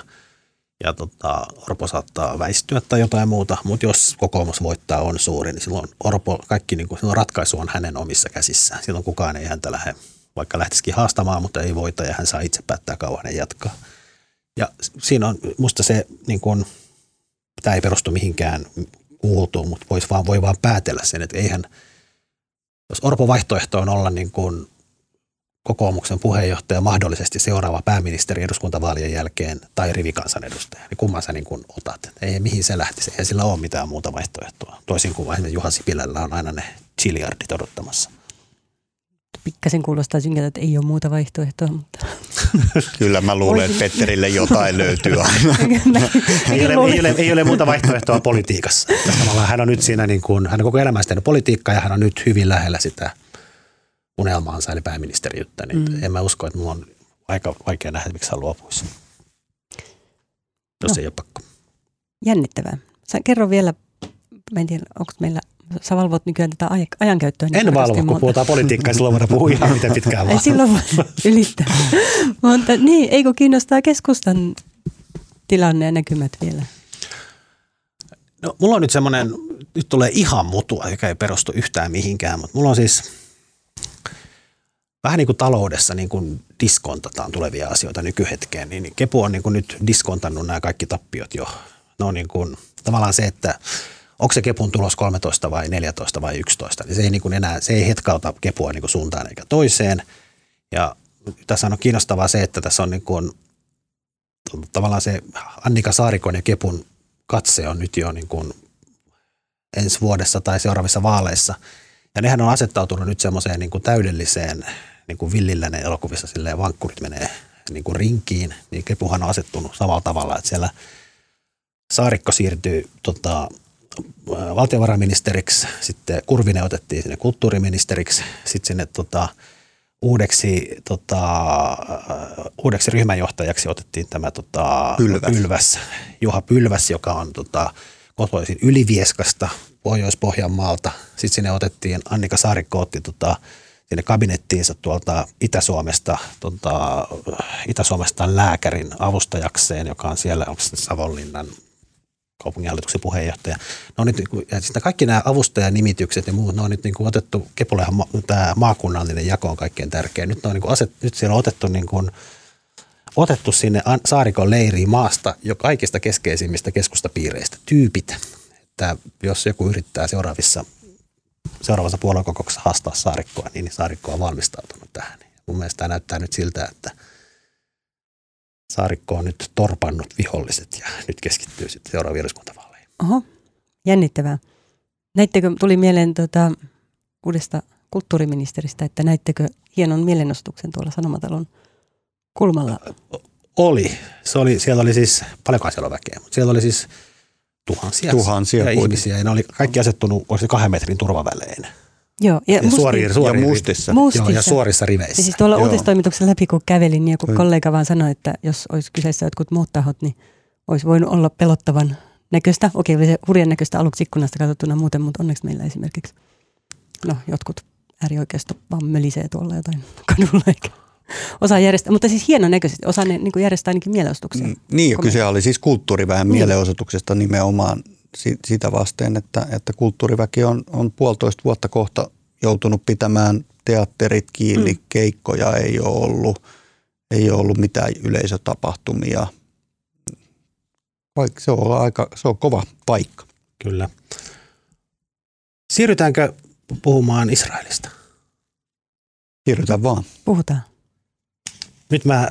ja tota, Orpo saattaa väistyä tai jotain muuta, mutta jos kokoomus voittaa on suuri, niin silloin Orpo, kaikki niin kuin, silloin ratkaisu on hänen omissa käsissään. Silloin kukaan ei häntä lähde, vaikka lähtisikin haastamaan, mutta ei voita ja hän saa itse päättää kauan ja jatkaa. Ja siinä on musta se, niin kuin, tämä ei perustu mihinkään kuultuun, mutta vois vaan, voi vaan päätellä sen, että eihän, jos Orpo vaihtoehto on olla niin kuin kokoomuksen puheenjohtaja, mahdollisesti seuraava pääministeri eduskuntavaalien jälkeen tai rivikansanedustaja, niin kumman sä niin kuin otat? Ei, mihin se lähtisi? Ei sillä ole mitään muuta vaihtoehtoa. Toisin kuin esimerkiksi Juha Sipilällä on aina ne chiliardit odottamassa pikkasen kuulostaa synkältä, että ei ole muuta vaihtoehtoa. Mutta. Kyllä mä luulen, että Petterille jotain löytyy aina. ei, ole, ei, ole, ei ole muuta vaihtoehtoa politiikassa. hän on nyt siinä, niin kuin, hän on koko elämästä tehnyt politiikkaa ja hän on nyt hyvin lähellä sitä unelmaansa eli pääministeriyttä. Niin mm. En mä usko, että mulla on aika vaikea nähdä, miksi hän luopuisi. Jos no. ei ole pakko. Jännittävää. Sä kerro vielä, mä en tiedä, onko meillä sä valvot nykyään tätä ajankäyttöä. Niin en valvo, kun puhutaan politiikkaa, silloin voidaan puhua ihan miten pitkään vaan. silloin voi ylittää. Mutta niin, eikö kiinnostaa keskustan tilanne ja näkymät vielä? No, mulla on nyt semmoinen, nyt tulee ihan mutua, joka ei perustu yhtään mihinkään, mutta mulla on siis vähän niin kuin taloudessa niin kuin diskontataan tulevia asioita nykyhetkeen, niin Kepu on niin kuin nyt diskontannut nämä kaikki tappiot jo. Ne on niin kuin, tavallaan se, että onko se kepun tulos 13 vai 14 vai 11, niin se ei, niin kuin enää, se ei hetkauta kepua niin kuin suuntaan eikä toiseen. Ja tässä on kiinnostavaa se, että tässä on niin kuin, tavallaan se Annika Saarikon ja kepun katse on nyt jo niin kuin ensi vuodessa tai seuraavissa vaaleissa. Ja nehän on asettautunut nyt semmoiseen niin kuin täydelliseen niin kuin villilläinen elokuvissa silleen vankkurit menee niin kuin rinkiin, niin Kepuhan on asettunut samalla tavalla, että siellä Saarikko siirtyy tota, valtiovarainministeriksi, sitten Kurvinen otettiin sinne kulttuuriministeriksi, sitten sinne tota, uudeksi, tota, uudeksi ryhmänjohtajaksi otettiin tämä tota, Pylväs. Pylväs, Juha Pylväs, joka on tota, kotoisin Ylivieskasta, Pohjois-Pohjanmaalta. Sitten sinne otettiin, Annika Saarikko otti tota, sinne kabinettiinsa tuolta Itä-Suomesta, tota, Itä-Suomesta lääkärin avustajakseen, joka on siellä, onko se Savonlinnan kaupunginhallituksen puheenjohtaja. No nyt, niinku, ja sitten kaikki nämä avustajanimitykset ja muut, ne on nyt niin kuin otettu, Kepulehan ma, tämä maakunnallinen jako on kaikkein tärkeä. Nyt, on niin kuin aset, nyt siellä on otettu, niin kuin, otettu sinne Saarikon leiriin maasta jo kaikista keskeisimmistä keskustapiireistä tyypit. Että jos joku yrittää seuraavissa, seuraavassa puoluekokouksessa haastaa Saarikkoa, niin Saarikko on valmistautunut tähän. Mun mielestä tämä näyttää nyt siltä, että – Saarikko on nyt torpannut viholliset ja nyt keskittyy sitten seuraaviin eduskuntavaaleihin. Oho, jännittävää. Näittekö, tuli mieleen tuota, uudesta kulttuuriministeristä, että näittekö hienon mielenostuksen tuolla Sanomatalon kulmalla? Oli. Se oli siellä oli siis, paljonkaan siellä on väkeä, mutta siellä oli siis tuhansia, tuhansia ja ihmisiä ja ne oli kaikki asettunut kahden metrin turvavälein. Joo, ja, ja, suori, suori, ja mustissa. mustissa. Joo, ja suorissa riveissä. Ja siis tuolla Joo. uutistoimituksen läpi kun kävelin, niin joku mm. kollega vaan sanoi, että jos olisi kyseessä jotkut muut tahot, niin olisi voinut olla pelottavan näköistä. Okei, oli se hurjan näköistä aluksi ikkunasta katsottuna muuten, mutta onneksi meillä esimerkiksi, no jotkut äärioikeisto vaan mölisee tuolla jotain kadulla eikä osaa järjestää. Mutta siis hieno näköisesti, osaa ne niin järjestää ainakin mielenosoituksia. Mm, niin, ja kyse oli siis kulttuuriväen niin. mielenosoituksesta nimenomaan sitä vasten, että, että kulttuuriväki on, on puolitoista vuotta kohta joutunut pitämään teatterit kiinni, mm. keikkoja ei ole ollut, ei ole ollut mitään yleisötapahtumia. Vaikka se on aika, se on kova paikka. Kyllä. Siirrytäänkö puhumaan Israelista? Siirrytään vaan. Puhutaan. Nyt mä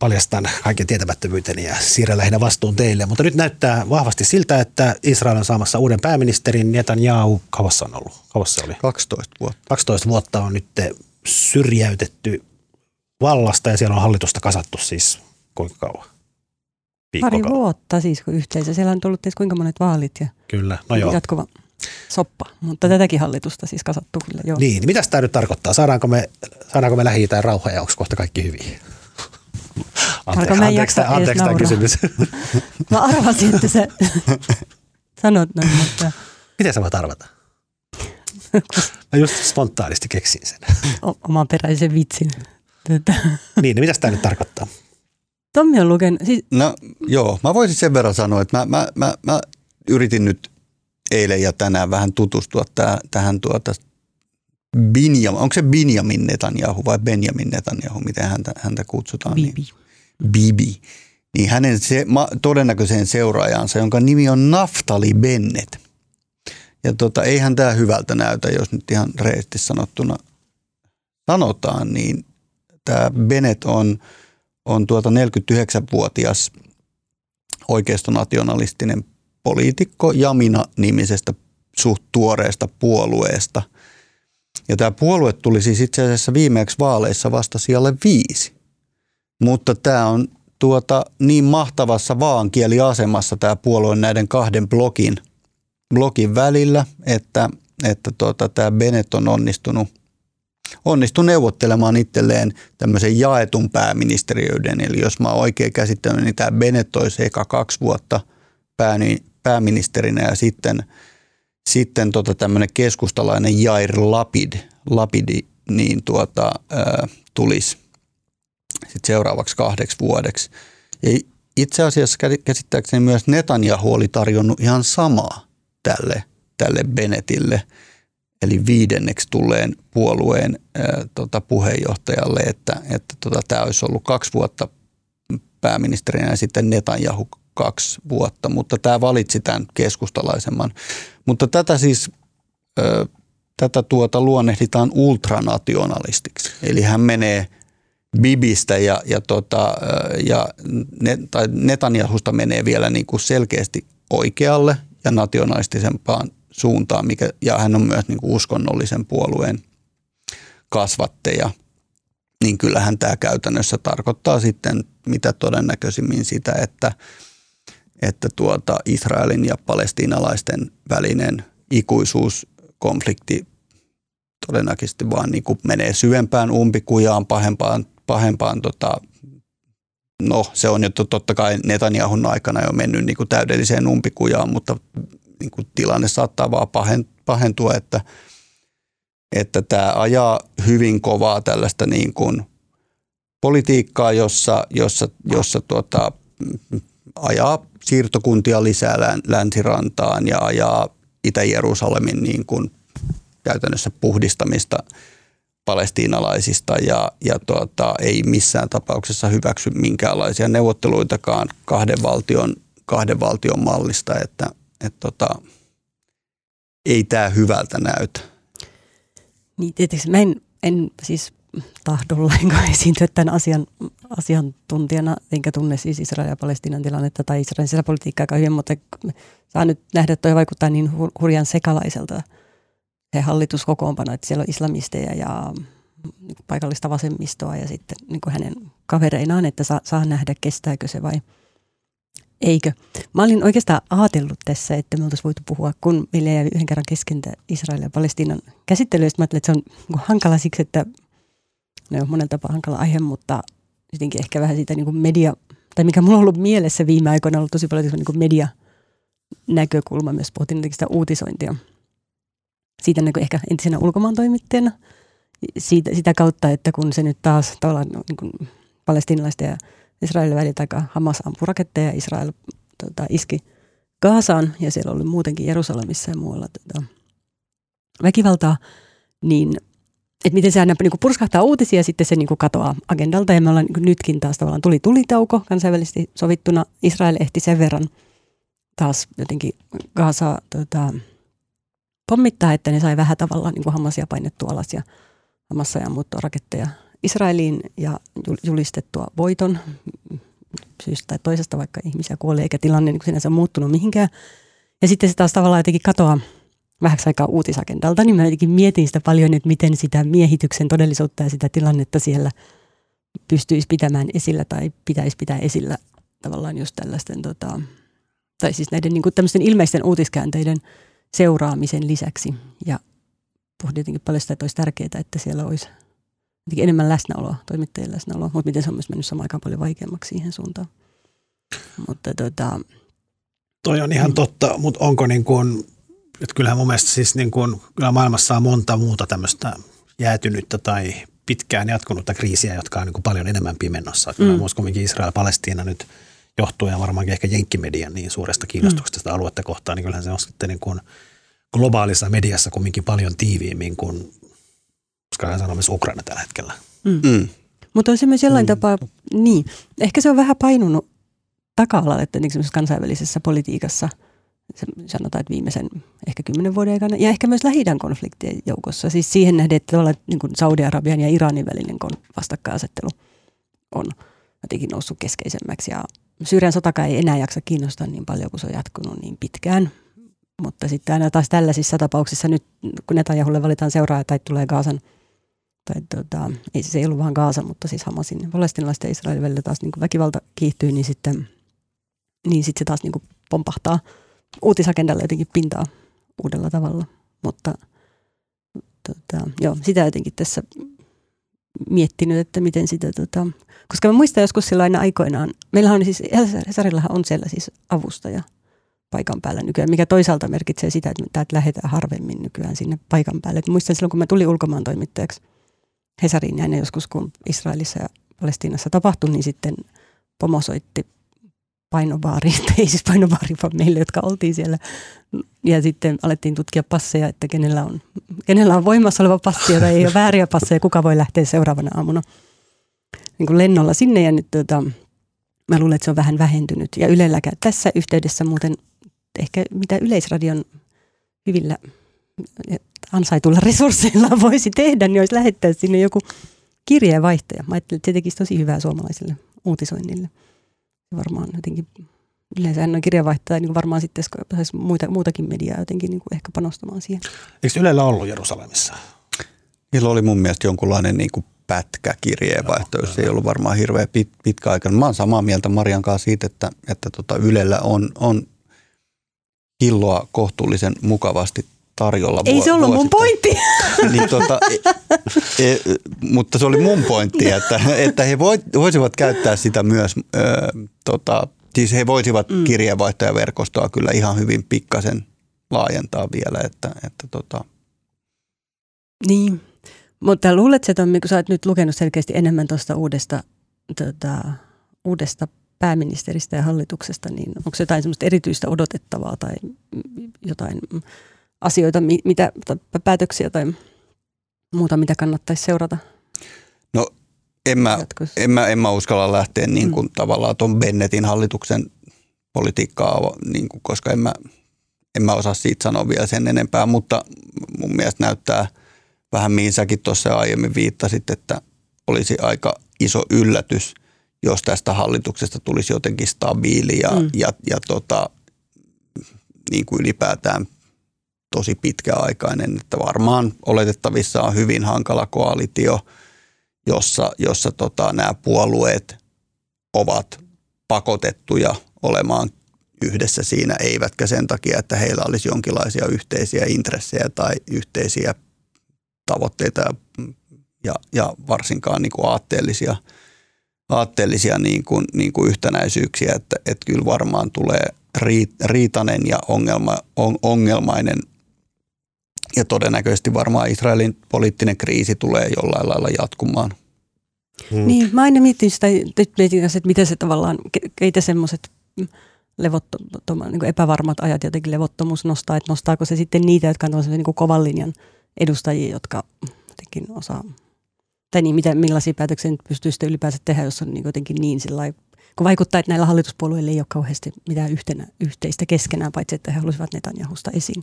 paljastan kaiken tietämättömyyteni ja siirrän lähinnä vastuun teille. Mutta nyt näyttää vahvasti siltä, että Israel on saamassa uuden pääministerin. Netanyahu, kauassa on ollut? Kauassa oli? 12 vuotta. 12 vuotta on nyt syrjäytetty vallasta ja siellä on hallitusta kasattu siis kuinka kauan? Pari vuotta siis kun yhteensä. Siellä on tullut kuinka monet vaalit ja Kyllä, no joo. jatkuva soppa. Mutta tätäkin hallitusta siis kasattu kyllä, joo. Niin, mitä tämä nyt tarkoittaa? Saadaanko me, saadaanko me lähi rauha ja onko kohta kaikki hyvin? Ante, mä anteeksi, tämä, anteeksi tämä kysymys. mä arvasin, että sä sanot noin, mutta... Miten sä voit arvata? Mä just spontaanisti keksin sen. O- peräisen vitsin. Tätä. Niin, niin mitä tämä nyt tarkoittaa? Tommi on lukenut. Siis... No joo, mä voisin sen verran sanoa, että mä, mä, mä, mä yritin nyt eilen ja tänään vähän tutustua tähän, tähän tuota Binjam, onko se Benjamin Netanyahu vai Benjamin Netanyahu, miten häntä, häntä kutsutaan? Bibi. Niin, Bibi. Niin hänen se, ma, todennäköiseen seuraajansa, jonka nimi on Naftali Bennett. Ja tota, eihän tämä hyvältä näytä, jos nyt ihan reisesti sanottuna sanotaan, niin tämä Bennett on, on tuota 49-vuotias oikeistonationalistinen poliitikko Jamina-nimisestä suht tuoreesta puolueesta – ja tämä puolue tuli siis itse asiassa viimeksi vaaleissa vasta siellä viisi. Mutta tämä on tuota niin mahtavassa vaankieliasemassa tämä puolue näiden kahden blogin, blogin välillä, että, että tuota, tämä Bennett on onnistunut, onnistunut neuvottelemaan itselleen tämmöisen jaetun pääministeriöiden. Eli jos mä oikein käsittänyt, niin tämä Bennett olisi eka kaksi vuotta pääministerinä ja sitten – sitten tota tämmöinen keskustalainen Jair Lapid, Lapidi niin tuota, ää, tulisi sit seuraavaksi kahdeksi vuodeksi. Ja itse asiassa käsittääkseni myös Netanyahu oli tarjonnut ihan samaa tälle, tälle Benetille, eli viidenneksi tulleen puolueen ää, tota, puheenjohtajalle, että, että tota, tämä olisi ollut kaksi vuotta pääministerinä ja sitten Netanyahu kaksi vuotta, mutta tämä valitsi tämän keskustalaisemman. Mutta tätä siis, ö, tätä tuota luonnehditaan ultranationalistiksi. Eli hän menee Bibistä ja, ja, tota, ja ne, tai Netanyahusta menee vielä niin kuin selkeästi oikealle ja nationalistisempaan suuntaan, mikä, ja hän on myös niin kuin uskonnollisen puolueen kasvatteja, niin kyllähän tämä käytännössä tarkoittaa sitten mitä todennäköisimmin sitä, että – että tuota Israelin ja palestiinalaisten välinen ikuisuuskonflikti todennäköisesti vaan niin kuin menee syvempään umpikujaan, pahempaan, pahempaan tota, no se on jo totta kai Netanyahun aikana jo mennyt niin kuin täydelliseen umpikujaan, mutta niin kuin tilanne saattaa vaan pahentua, että, että tämä ajaa hyvin kovaa tällaista niin kuin politiikkaa, jossa, jossa, jossa tuota, ajaa siirtokuntia lisää länsirantaan ja ajaa Itä-Jerusalemin niin kuin käytännössä puhdistamista palestiinalaisista ja, ja tuota, ei missään tapauksessa hyväksy minkäänlaisia neuvotteluitakaan kahden valtion, kahden valtion mallista, että et tota, ei tämä hyvältä näytä. Niin tietysti mä en, en siis tahdolla enkä esiintyä tämän asian asiantuntijana, enkä tunne siis Israelin ja Palestiinan tilannetta tai Israelin sisäpolitiikkaa hyvin, mutta saa nyt nähdä, että toi vaikuttaa niin hurjan sekalaiselta se hallituskokoonpano, että siellä on islamisteja ja paikallista vasemmistoa ja sitten niin kuin hänen kavereinaan, että saa, saa nähdä, kestääkö se vai eikö. Mä olin oikeastaan ajatellut tässä, että me oltaisiin voitu puhua, kun meillä jäi yhden kerran kesken Israelin ja Palestiinan käsittelystä. Mä ajattelin, että se on niin hankala siksi, että ne on monella tapaa hankala aihe, mutta jotenkin ehkä vähän siitä niin kuin media, tai mikä mulla on ollut mielessä viime aikoina, on ollut tosi paljon niin kuin media näkökulma, myös pohtin sitä uutisointia. Siitä niin kuin ehkä entisenä ulkomaan toimittajana, siitä, sitä kautta, että kun se nyt taas tavallaan niin kuin palestinalaisten ja Israelin välillä aika Hamas ampui raketteja ja Israel tota, iski Gaasaan ja siellä oli muutenkin Jerusalemissa ja muualla tota, väkivaltaa, niin että miten se aina niin kuin purskahtaa uutisia ja sitten se niin kuin katoaa agendalta. Ja me ollaan niin nytkin taas tavallaan tuli tulitauko kansainvälisesti sovittuna. Israel ehti sen verran taas jotenkin Gaasa tota, pommittaa, että ne sai vähän tavallaan niin kuin Hamasia painettua alas ja Hamassa ja raketteja Israeliin ja julistettua voiton syystä tai toisesta, vaikka ihmisiä kuolee eikä tilanne niin sinänsä muuttunut mihinkään. Ja sitten se taas tavallaan jotenkin katoaa vähäksi aikaa uutisagendalta, niin mä jotenkin mietin sitä paljon, että miten sitä miehityksen todellisuutta ja sitä tilannetta siellä pystyisi pitämään esillä tai pitäisi pitää esillä tavallaan just tällaisten, tota, tai siis näiden niin kuin tämmöisten ilmeisten uutiskäänteiden seuraamisen lisäksi. Ja pohdin jotenkin paljon sitä, että olisi tärkeää, että siellä olisi enemmän läsnäoloa, toimittajien läsnäoloa, mutta miten se on myös mennyt samaan aikaan paljon vaikeammaksi siihen suuntaan. Mutta tota, Toi on ihan totta, mutta onko niin kuin että kyllähän mun mielestä siis niin kuin, kyllä maailmassa on monta muuta tämmöistä jäätynyttä tai pitkään jatkunutta kriisiä, jotka on niin kuin paljon enemmän pimennossa. Kyllä mm. kumminkin Israel-Palestiina nyt johtuen varmaankin ehkä jenkkimedian niin suuresta kiinnostuksesta mm. aluetta kohtaan, niin kyllähän se on sitten niin kuin globaalissa mediassa kumminkin paljon tiiviimmin kuin, koska sanoa myös Ukraina tällä hetkellä. Mm. Mm. Mutta on se myös jollain mm. tapaa, niin, ehkä se on vähän painunut taka-alalle kansainvälisessä politiikassa – sanotaan, että viimeisen ehkä kymmenen vuoden aikana, ja ehkä myös lähi konfliktien joukossa. Siis siihen nähden, että niin kuin Saudi-Arabian ja Iranin välinen vastakkainasettelu on jotenkin noussut keskeisemmäksi. Ja Syyrian sotakaan ei enää jaksa kiinnostaa niin paljon, kun se on jatkunut niin pitkään. Mutta sitten aina taas tällaisissa tapauksissa nyt, kun Netanyahulle valitaan seuraaja tai tulee Gaasan, tai tota, ei se ei ollut vaan Gaasa, mutta siis Hamasin palestinalaisten ja Israelin välillä taas niin väkivalta kiihtyy, niin sitten niin sit se taas niin kuin pompahtaa – uutisagendalle jotenkin pintaa uudella tavalla. Mutta tota, joo, sitä jotenkin tässä miettinyt, että miten sitä, tota, koska mä muistan joskus silloin aikoinaan, meillä on siis, Hesarillahan on siellä siis avustaja paikan päällä nykyään, mikä toisaalta merkitsee sitä, että täältä lähdetään harvemmin nykyään sinne paikan päälle. Et muistan silloin, kun mä tulin ulkomaan toimittajaksi Hesariin ja joskus, kun Israelissa ja Palestiinassa tapahtui, niin sitten pomo soitti painobaari, ei siis painobaari, vaan meille, jotka oltiin siellä. Ja sitten alettiin tutkia passeja, että kenellä on, kenellä on voimassa oleva passi, tai ei ole vääriä passeja, kuka voi lähteä seuraavana aamuna niin kuin lennolla sinne. Ja nyt tota, mä luulen, että se on vähän vähentynyt. Ja Ylelläkään tässä yhteydessä muuten ehkä mitä Yleisradion hyvillä ansaitulla resursseilla voisi tehdä, niin olisi lähettää sinne joku kirjeenvaihtaja. Mä ajattelin, että se tekisi tosi hyvää suomalaisille uutisoinnille varmaan jotenkin yleensä ennen kirjavaihtoja niin varmaan sitten saisi muita, muutakin mediaa jotenkin niin kuin ehkä panostamaan siihen. Eikö Ylellä ollut Jerusalemissa? Niillä oli mun mielestä jonkunlainen niin kuin pätkä kirjeenvaihto, jos ei ollut varmaan hirveän pit, pitkä aika. Mä oon samaa mieltä Marian kanssa siitä, että, että tota Ylellä on, on hilloa kohtuullisen mukavasti tarjolla. Ei se ollut mun pointti. niin, tota, e, e, mutta se oli mun pointti, että, että he voisivat käyttää sitä myös, ö, tota, siis he voisivat mm. kirjeenvaihtajaverkostoa kyllä ihan hyvin pikkasen laajentaa vielä, että, että tota. Niin, mutta luulet, että on, kun sä oot nyt lukenut selkeästi enemmän tuosta uudesta, tota, uudesta pääministeristä ja hallituksesta, niin onko jotain semmoista erityistä odotettavaa tai jotain asioita, mitä, päätöksiä tai muuta, mitä kannattaisi seurata? No en mä, en mä, en mä uskalla lähteä niin kuin mm. tavallaan tuon Bennettin hallituksen politiikkaa, niin kuin, koska en mä, en mä osaa siitä sanoa vielä sen enempää, mutta mun mielestä näyttää vähän mihin säkin tuossa aiemmin viittasit, että olisi aika iso yllätys, jos tästä hallituksesta tulisi jotenkin stabiili ja, mm. ja, ja tota, niin kuin ylipäätään tosi pitkäaikainen, että varmaan oletettavissa on hyvin hankala koalitio, jossa, jossa tota, nämä puolueet ovat pakotettuja olemaan yhdessä siinä, eivätkä sen takia, että heillä olisi jonkinlaisia yhteisiä intressejä tai yhteisiä tavoitteita ja, ja, varsinkaan niin kuin aatteellisia, aatteellisia niin kuin, niin kuin yhtenäisyyksiä, että, että kyllä varmaan tulee riitanen ja ongelma, on, ongelmainen ja todennäköisesti varmaan Israelin poliittinen kriisi tulee jollain lailla jatkumaan. Hmm. Niin, mä aina mietin sitä, mietin että miten se tavallaan, keitä semmoiset levottomat, niin epävarmat ajat jotenkin levottomuus nostaa, että nostaako se sitten niitä, jotka on niin kovan linjan edustajia, jotka jotenkin osaa, tai niin, mitä, millaisia päätöksiä nyt pystyy sitten ylipäänsä tehdä, jos on niin jotenkin niin sillä kun vaikuttaa, että näillä hallituspuolueilla ei ole kauheasti mitään yhtenä, yhteistä keskenään, paitsi että he haluaisivat Netanjahusta esiin.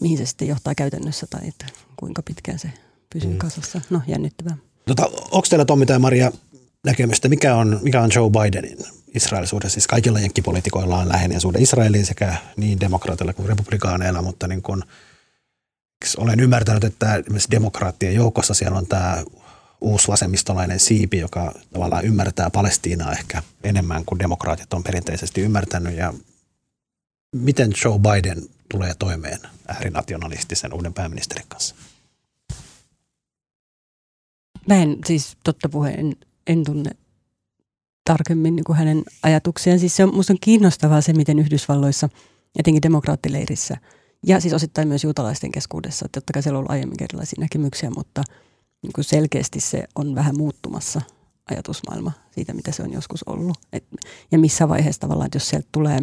Mihin se sitten johtaa käytännössä tai että kuinka pitkään se pysyy mm. kasassa. No, jännittävää. Tota, onko teillä Tommi tai Maria näkemystä, mikä on, mikä on Joe Bidenin Israel-suhde? Siis kaikilla jenkkipoliitikoilla on läheinen suhde Israeliin sekä niin demokraateilla kuin republikaaneilla, mutta niin kun, olen ymmärtänyt, että esimerkiksi demokraattien joukossa siellä on tämä uusi vasemmistolainen siipi, joka tavallaan ymmärtää Palestiinaa ehkä enemmän kuin demokraatit on perinteisesti ymmärtänyt. Ja miten Joe Biden tulee toimeen äärinationalistisen uuden pääministerin kanssa? Mä en siis totta puheen en, tunne tarkemmin niin kuin hänen ajatuksiaan. Siis se on, musta on kiinnostavaa se, miten Yhdysvalloissa, etenkin demokraattileirissä, ja siis osittain myös juutalaisten keskuudessa, että totta kai siellä on ollut aiemmin erilaisia näkemyksiä, mutta niin kuin selkeästi se on vähän muuttumassa ajatusmaailma siitä, mitä se on joskus ollut. Et, ja missä vaiheessa tavallaan, että jos sieltä tulee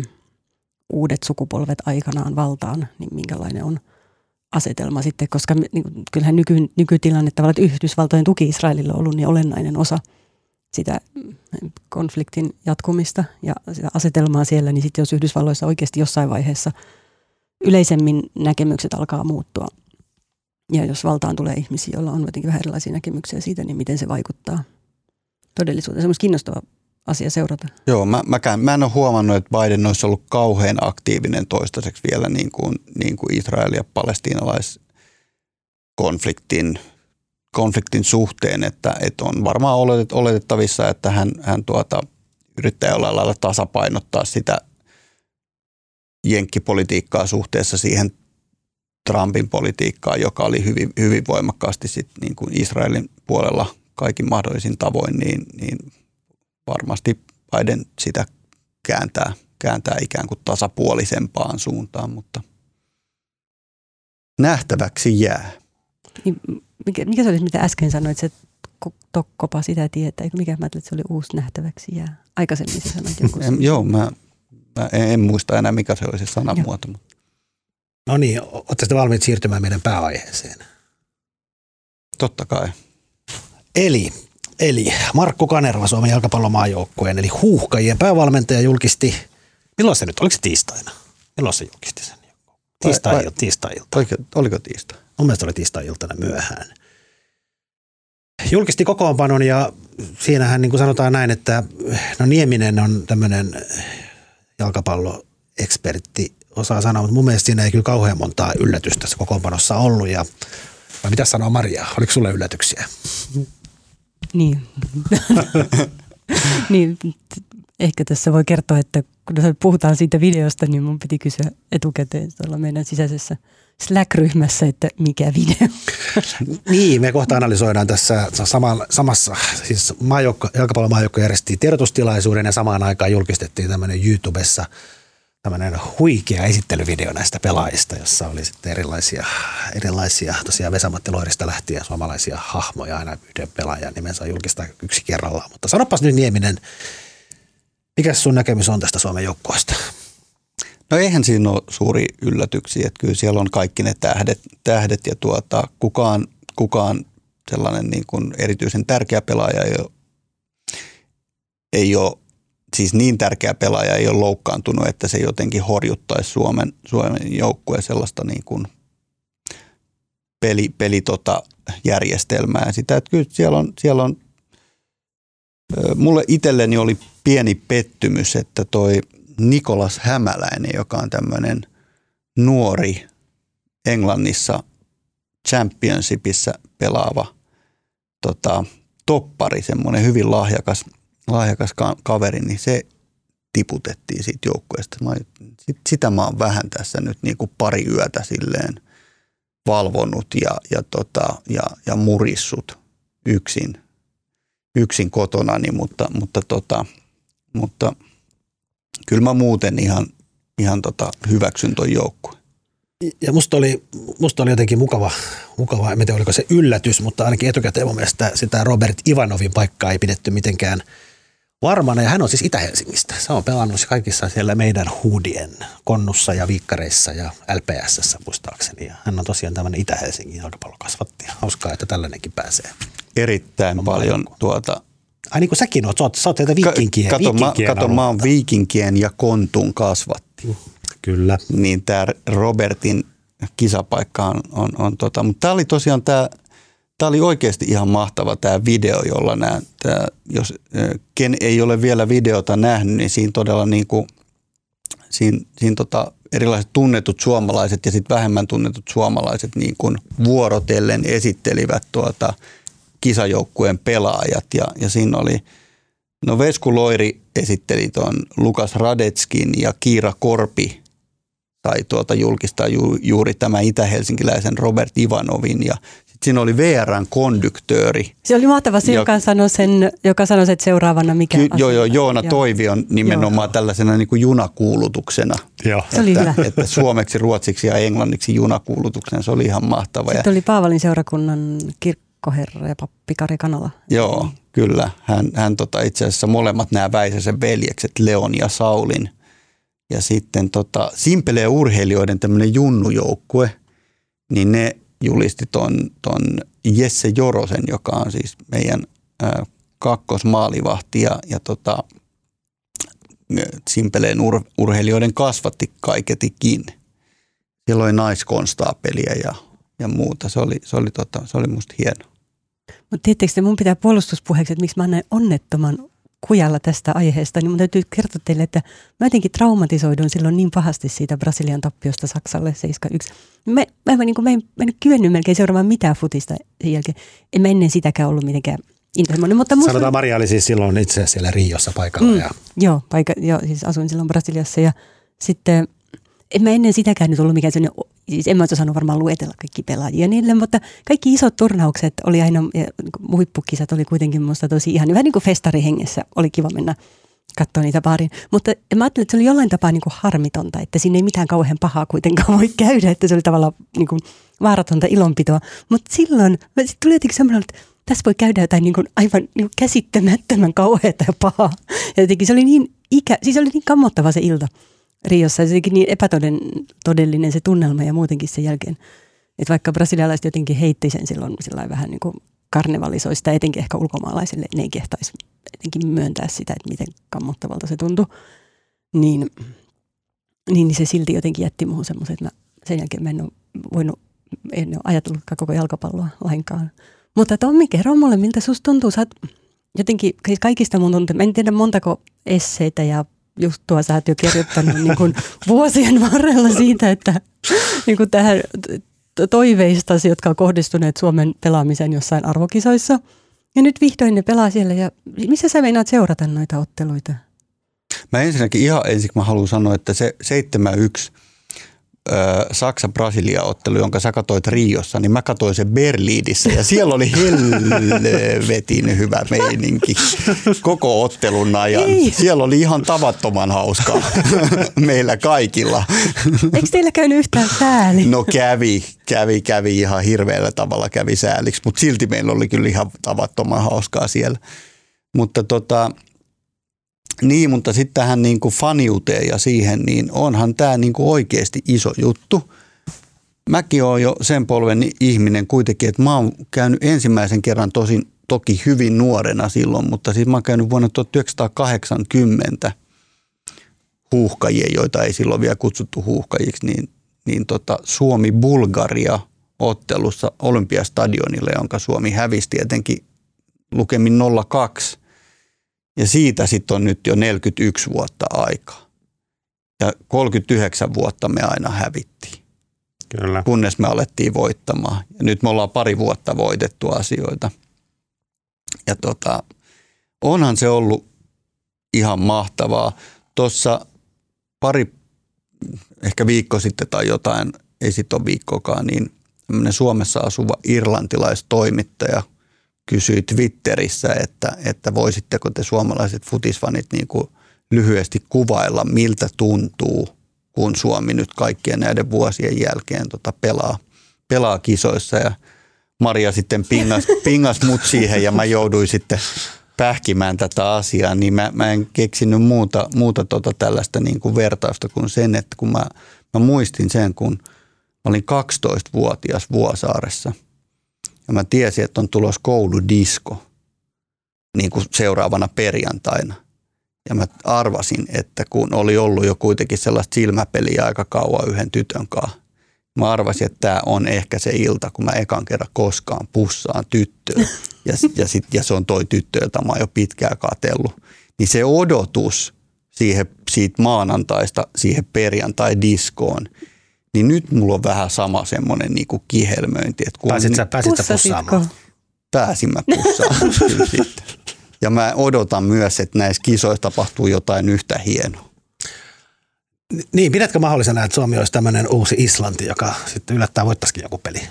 uudet sukupolvet aikanaan valtaan, niin minkälainen on – asetelma sitten, koska niin, kyllähän nyky, nykytilanne tavallaan, että Yhdysvaltojen tuki Israelille on ollut niin olennainen osa sitä mm, konfliktin jatkumista ja sitä asetelmaa siellä, niin sitten jos Yhdysvalloissa oikeasti jossain vaiheessa yleisemmin näkemykset alkaa muuttua ja jos valtaan tulee ihmisiä, joilla on jotenkin vähän erilaisia näkemyksiä siitä, niin miten se vaikuttaa todellisuuteen. Se on kiinnostava asia seurata. Joo, mä, mäkään, mä en ole huomannut, että Biden olisi ollut kauhean aktiivinen toistaiseksi vielä niin kuin, niin kuin Israel- ja palestiinalaiskonfliktin konfliktin suhteen, että, että on varmaan oletettavissa, että hän, hän tuota, yrittää jollain lailla tasapainottaa sitä jenkkipolitiikkaa suhteessa siihen Trumpin politiikkaan, joka oli hyvin, hyvin voimakkaasti sit niin kuin Israelin puolella kaikin mahdollisin tavoin, niin, niin varmasti Biden sitä kääntää, kääntää ikään kuin tasapuolisempaan suuntaan, mutta nähtäväksi jää. Niin, mikä, mikä se oli, mitä äsken sanoit, se tokkopa sitä tietää, eikö mikä mä ajattelin, että se oli uusi nähtäväksi jää. Aikaisemmin se sanoit joku. en, joo, mä, mä en, en, muista enää mikä se oli se sanamuoto. Joo. No niin, olette sitten valmiit siirtymään meidän pääaiheeseen? Totta kai. Eli Eli Markku Kanerva, Suomen jalkapallomaajoukkueen, eli huuhkajien päävalmentaja julkisti, milloin se nyt, oliko se tiistaina? Milloin se julkisti sen? Tiistai, tiistai-ilta. Oliko, oliko tiistai? Mun mielestä oli tiistai-iltana myöhään. Julkisti kokoonpanon ja siinähän niin kuin sanotaan näin, että no Nieminen on tämmöinen jalkapalloekspertti, osaa sanoa, mutta mun mielestä siinä ei kyllä kauhean montaa yllätystä tässä kokoonpanossa ollut. Ja, vai mitä sanoo Maria, oliko sulle yllätyksiä? Niin. niin, ehkä tässä voi kertoa, että kun puhutaan siitä videosta, niin mun piti kysyä etukäteen tuolla meidän sisäisessä Slack-ryhmässä, että mikä video. niin, me kohta analysoidaan tässä sama, samassa, siis maajoukko, jalkapallomaajoukko järjesti tiedotustilaisuuden ja samaan aikaan julkistettiin tämmöinen YouTubessa tämmöinen huikea esittelyvideo näistä pelaajista, jossa oli sitten erilaisia, erilaisia tosiaan Vesamatti Loirista lähtien suomalaisia hahmoja aina yhden pelaajan nimensä julkista yksi kerrallaan. Mutta sanopas nyt Nieminen, mikä sun näkemys on tästä Suomen joukkueesta? No eihän siinä ole suuri yllätyksiä, että kyllä siellä on kaikki ne tähdet, tähdet ja tuota, kukaan, kukaan sellainen niin kuin erityisen tärkeä pelaaja ei ole, ei ole siis niin tärkeä pelaaja ei ole loukkaantunut, että se jotenkin horjuttaisi Suomen, Suomen joukkueen sellaista niin kuin peli, peli tota järjestelmää. Sitä, että kyllä siellä on, siellä on mulle itselleni oli pieni pettymys, että toi Nikolas Hämäläinen, joka on tämmöinen nuori Englannissa championshipissa pelaava tota, toppari, semmoinen hyvin lahjakas, lahjakas kaveri, niin se tiputettiin siitä joukkueesta. Sit, sitä mä oon vähän tässä nyt niin kuin pari yötä silleen valvonnut ja, ja, tota, ja, ja murissut yksin, yksin kotonani, mutta, mutta, tota, mutta – kyllä mä muuten ihan, ihan tota hyväksyn ton joukkueen. Ja musta oli, musta oli jotenkin mukava, mukava, en tiedä oliko se yllätys, mutta ainakin etukäteen mun mielestä sitä Robert Ivanovin paikkaa ei pidetty mitenkään varmana. Ja hän on siis Itä-Helsingistä. Se on pelannut kaikissa siellä meidän huudien konnussa ja viikkareissa ja LPSssä muistaakseni. Ja hän on tosiaan tämmöinen Itä-Helsingin jalkapallokasvatti. Hauskaa, että tällainenkin pääsee. Erittäin paljon tuota Ai niin kuin säkin oot, sä oot, sä oot teitä viikinkien. Kato, viikinkien mä, kato mä oon viikinkien ja kontun kasvatti. Kyllä. Niin tämä Robertin kisapaikka on, on, on tota, mutta tämä oli tosiaan tämä, tämä oli oikeasti ihan mahtava tämä video, jolla nämä, tämä, jos ken ei ole vielä videota nähnyt, niin siinä todella niin kuin, siinä, siinä tota, erilaiset tunnetut suomalaiset ja sitten vähemmän tunnetut suomalaiset niin kuin vuorotellen esittelivät tuota, kisajoukkueen pelaajat. Ja, ja siinä oli, no Vesku Loiri esitteli tuon Lukas Radetskin ja Kiira Korpi tai tuota julkistaa ju, juuri tämä itä-helsinkiläisen Robert Ivanovin. Ja siinä oli VRn konduktööri. Se oli mahtava se, joka sanoi, sen, joka sanoi että seuraavana mikä ky, Joo, joo, Joona joo. Toivi on nimenomaan joo. tällaisena niin kuin junakuulutuksena. Joo. Se oli että, hyvä. että suomeksi, ruotsiksi ja englanniksi junakuulutuksena, se oli ihan mahtava. Sitten ja, oli Paavalin seurakunnan kirkko kirkkoherra ja pappi Kari Kanala. Joo, kyllä. Hän, hän tota, itse asiassa molemmat nämä Väisäsen veljekset, Leon ja Saulin. Ja sitten tota, Simpeleen urheilijoiden tämmöinen junnujoukkue, niin ne julisti ton, ton Jesse Jorosen, joka on siis meidän kakkosmaalivahti ja, ja tota, Simpeleen ur, urheilijoiden kasvatti kaiketikin. Siellä oli naiskonstaapeliä ja, ja muuta. Se oli, se oli, tota, se oli musta hieno. Mutta tietysti mun pitää puolustuspuheeksi, että miksi mä näin onnettoman kujalla tästä aiheesta, niin mun täytyy kertoa teille, että mä jotenkin traumatisoidun silloin niin pahasti siitä Brasilian tappiosta Saksalle 7-1. Mä, mä, niin mä, en, mä en kyennyt melkein seuraamaan mitään futista sen jälkeen. En mä ennen sitäkään ollut mitenkään intohimoinen. Mutta musta... Sanotaan, Maria oli siis silloin itse siellä Riossa paikalla. Mm, ja... Joo, paika, joo, siis asuin silloin Brasiliassa ja sitten en mä ennen sitäkään nyt ollut mikään sellainen, siis en mä osannut varmaan luetella kaikki pelaajia niille, mutta kaikki isot turnaukset oli aina, ja niin huippukisat oli kuitenkin musta tosi ihan, vähän niin kuin festarihengessä oli kiva mennä katsoa niitä baarin. Mutta mä ajattelin, että se oli jollain tapaa niin kuin harmitonta, että siinä ei mitään kauhean pahaa kuitenkaan voi käydä, että se oli tavallaan niin kuin vaaratonta ilonpitoa. Mutta silloin tuli jotenkin semmoinen, että tässä voi käydä jotain niin kuin aivan niin kuin käsittämättömän kauheata ja pahaa. Ja jotenkin se oli niin ikä, siis oli niin kammottava se ilta. Riossa. Se niin epätodellinen se tunnelma ja muutenkin sen jälkeen. Että vaikka brasilialaiset jotenkin heitti sen silloin sillä vähän niin kuin karnevalisoista, etenkin ehkä ulkomaalaisille, ne ei kehtaisi etenkin myöntää sitä, että miten kammottavalta se tuntui. Niin, niin se silti jotenkin jätti muuhun semmoisen, että mä, sen jälkeen mä en ole voinut, en ole ajatellutkaan koko jalkapalloa lainkaan. Mutta Tommi, kerro mulle, miltä susta tuntuu? Sä oot jotenkin, siis kaikista mun tuntuu, en tiedä montako esseitä ja juttua sä oot jo kirjoittanut niin kuin vuosien varrella siitä, että niin kuin tähän toiveistasi, jotka on kohdistuneet Suomen pelaamiseen jossain arvokisoissa. Ja nyt vihdoin ne pelaa siellä. Ja missä sä meinaat seurata noita otteluita? Mä ensinnäkin ihan ensin mä haluan sanoa, että se 7-1 Saksa-Brasilia-ottelu, jonka sä katsoit Riossa, niin mä katsoin sen Berliinissä ja siellä oli helvetin hyvä meininki koko ottelun ajan. Ei. Siellä oli ihan tavattoman hauskaa meillä kaikilla. Eikö teillä käynyt yhtään sääli? No kävi, kävi, kävi ihan hirveällä tavalla kävi sääliksi, mutta silti meillä oli kyllä ihan tavattoman hauskaa siellä. Mutta tota, niin, mutta sitten tähän niin kuin faniuteen ja siihen, niin onhan tämä niin kuin oikeasti iso juttu. Mäkin olen jo sen polven ihminen kuitenkin, että mä oon käynyt ensimmäisen kerran tosin toki hyvin nuorena silloin, mutta siis mä oon käynyt vuonna 1980 huuhkajia, joita ei silloin vielä kutsuttu huuhkajiksi, niin, niin tota Suomi-Bulgaria ottelussa Olympiastadionille, jonka Suomi hävisi tietenkin lukemin 02 ja siitä sitten on nyt jo 41 vuotta aikaa. Ja 39 vuotta me aina hävittiin. Kyllä. Kunnes me alettiin voittamaan. Ja nyt me ollaan pari vuotta voitettu asioita. Ja tota, onhan se ollut ihan mahtavaa. Tuossa pari, ehkä viikko sitten tai jotain, ei sitten ole viikkokaan, niin Suomessa asuva irlantilaistoimittaja – kysyi Twitterissä, että, että voisitteko te suomalaiset futisfanit niin kuin lyhyesti kuvailla, miltä tuntuu, kun Suomi nyt kaikkien näiden vuosien jälkeen tota pelaa, pelaa kisoissa. Ja Maria sitten pingas, pingas mut siihen ja mä jouduin sitten pähkimään tätä asiaa, niin mä, mä en keksinyt muuta, muuta tota tällaista niin kuin vertausta kuin sen, että kun mä, mä muistin sen, kun mä olin 12-vuotias Vuosaaressa – ja mä tiesin, että on tulos kouludisko niin kuin seuraavana perjantaina. Ja mä arvasin, että kun oli ollut jo kuitenkin sellaista silmäpeliä aika kauan yhden tytön kanssa, mä arvasin, että tämä on ehkä se ilta, kun mä ekan kerran koskaan pussaan tyttöä. Ja, ja, sit, ja se on toi tyttö, jota mä oon jo pitkään katellut. Niin se odotus siihen, siitä maanantaista siihen perjantai-diskoon, niin nyt mulla on vähän sama semmoinen niinku kihelmöinti. Että kun pääsit sä, pääsit sä pussaamaan? Pääsin mä pussaamaan sitten. Ja mä odotan myös, että näissä kisoissa tapahtuu jotain yhtä hienoa. Niin, pidätkö mahdollisena, että Suomi olisi tämmöinen uusi Islanti, joka sitten yllättää voittaisikin joku peli?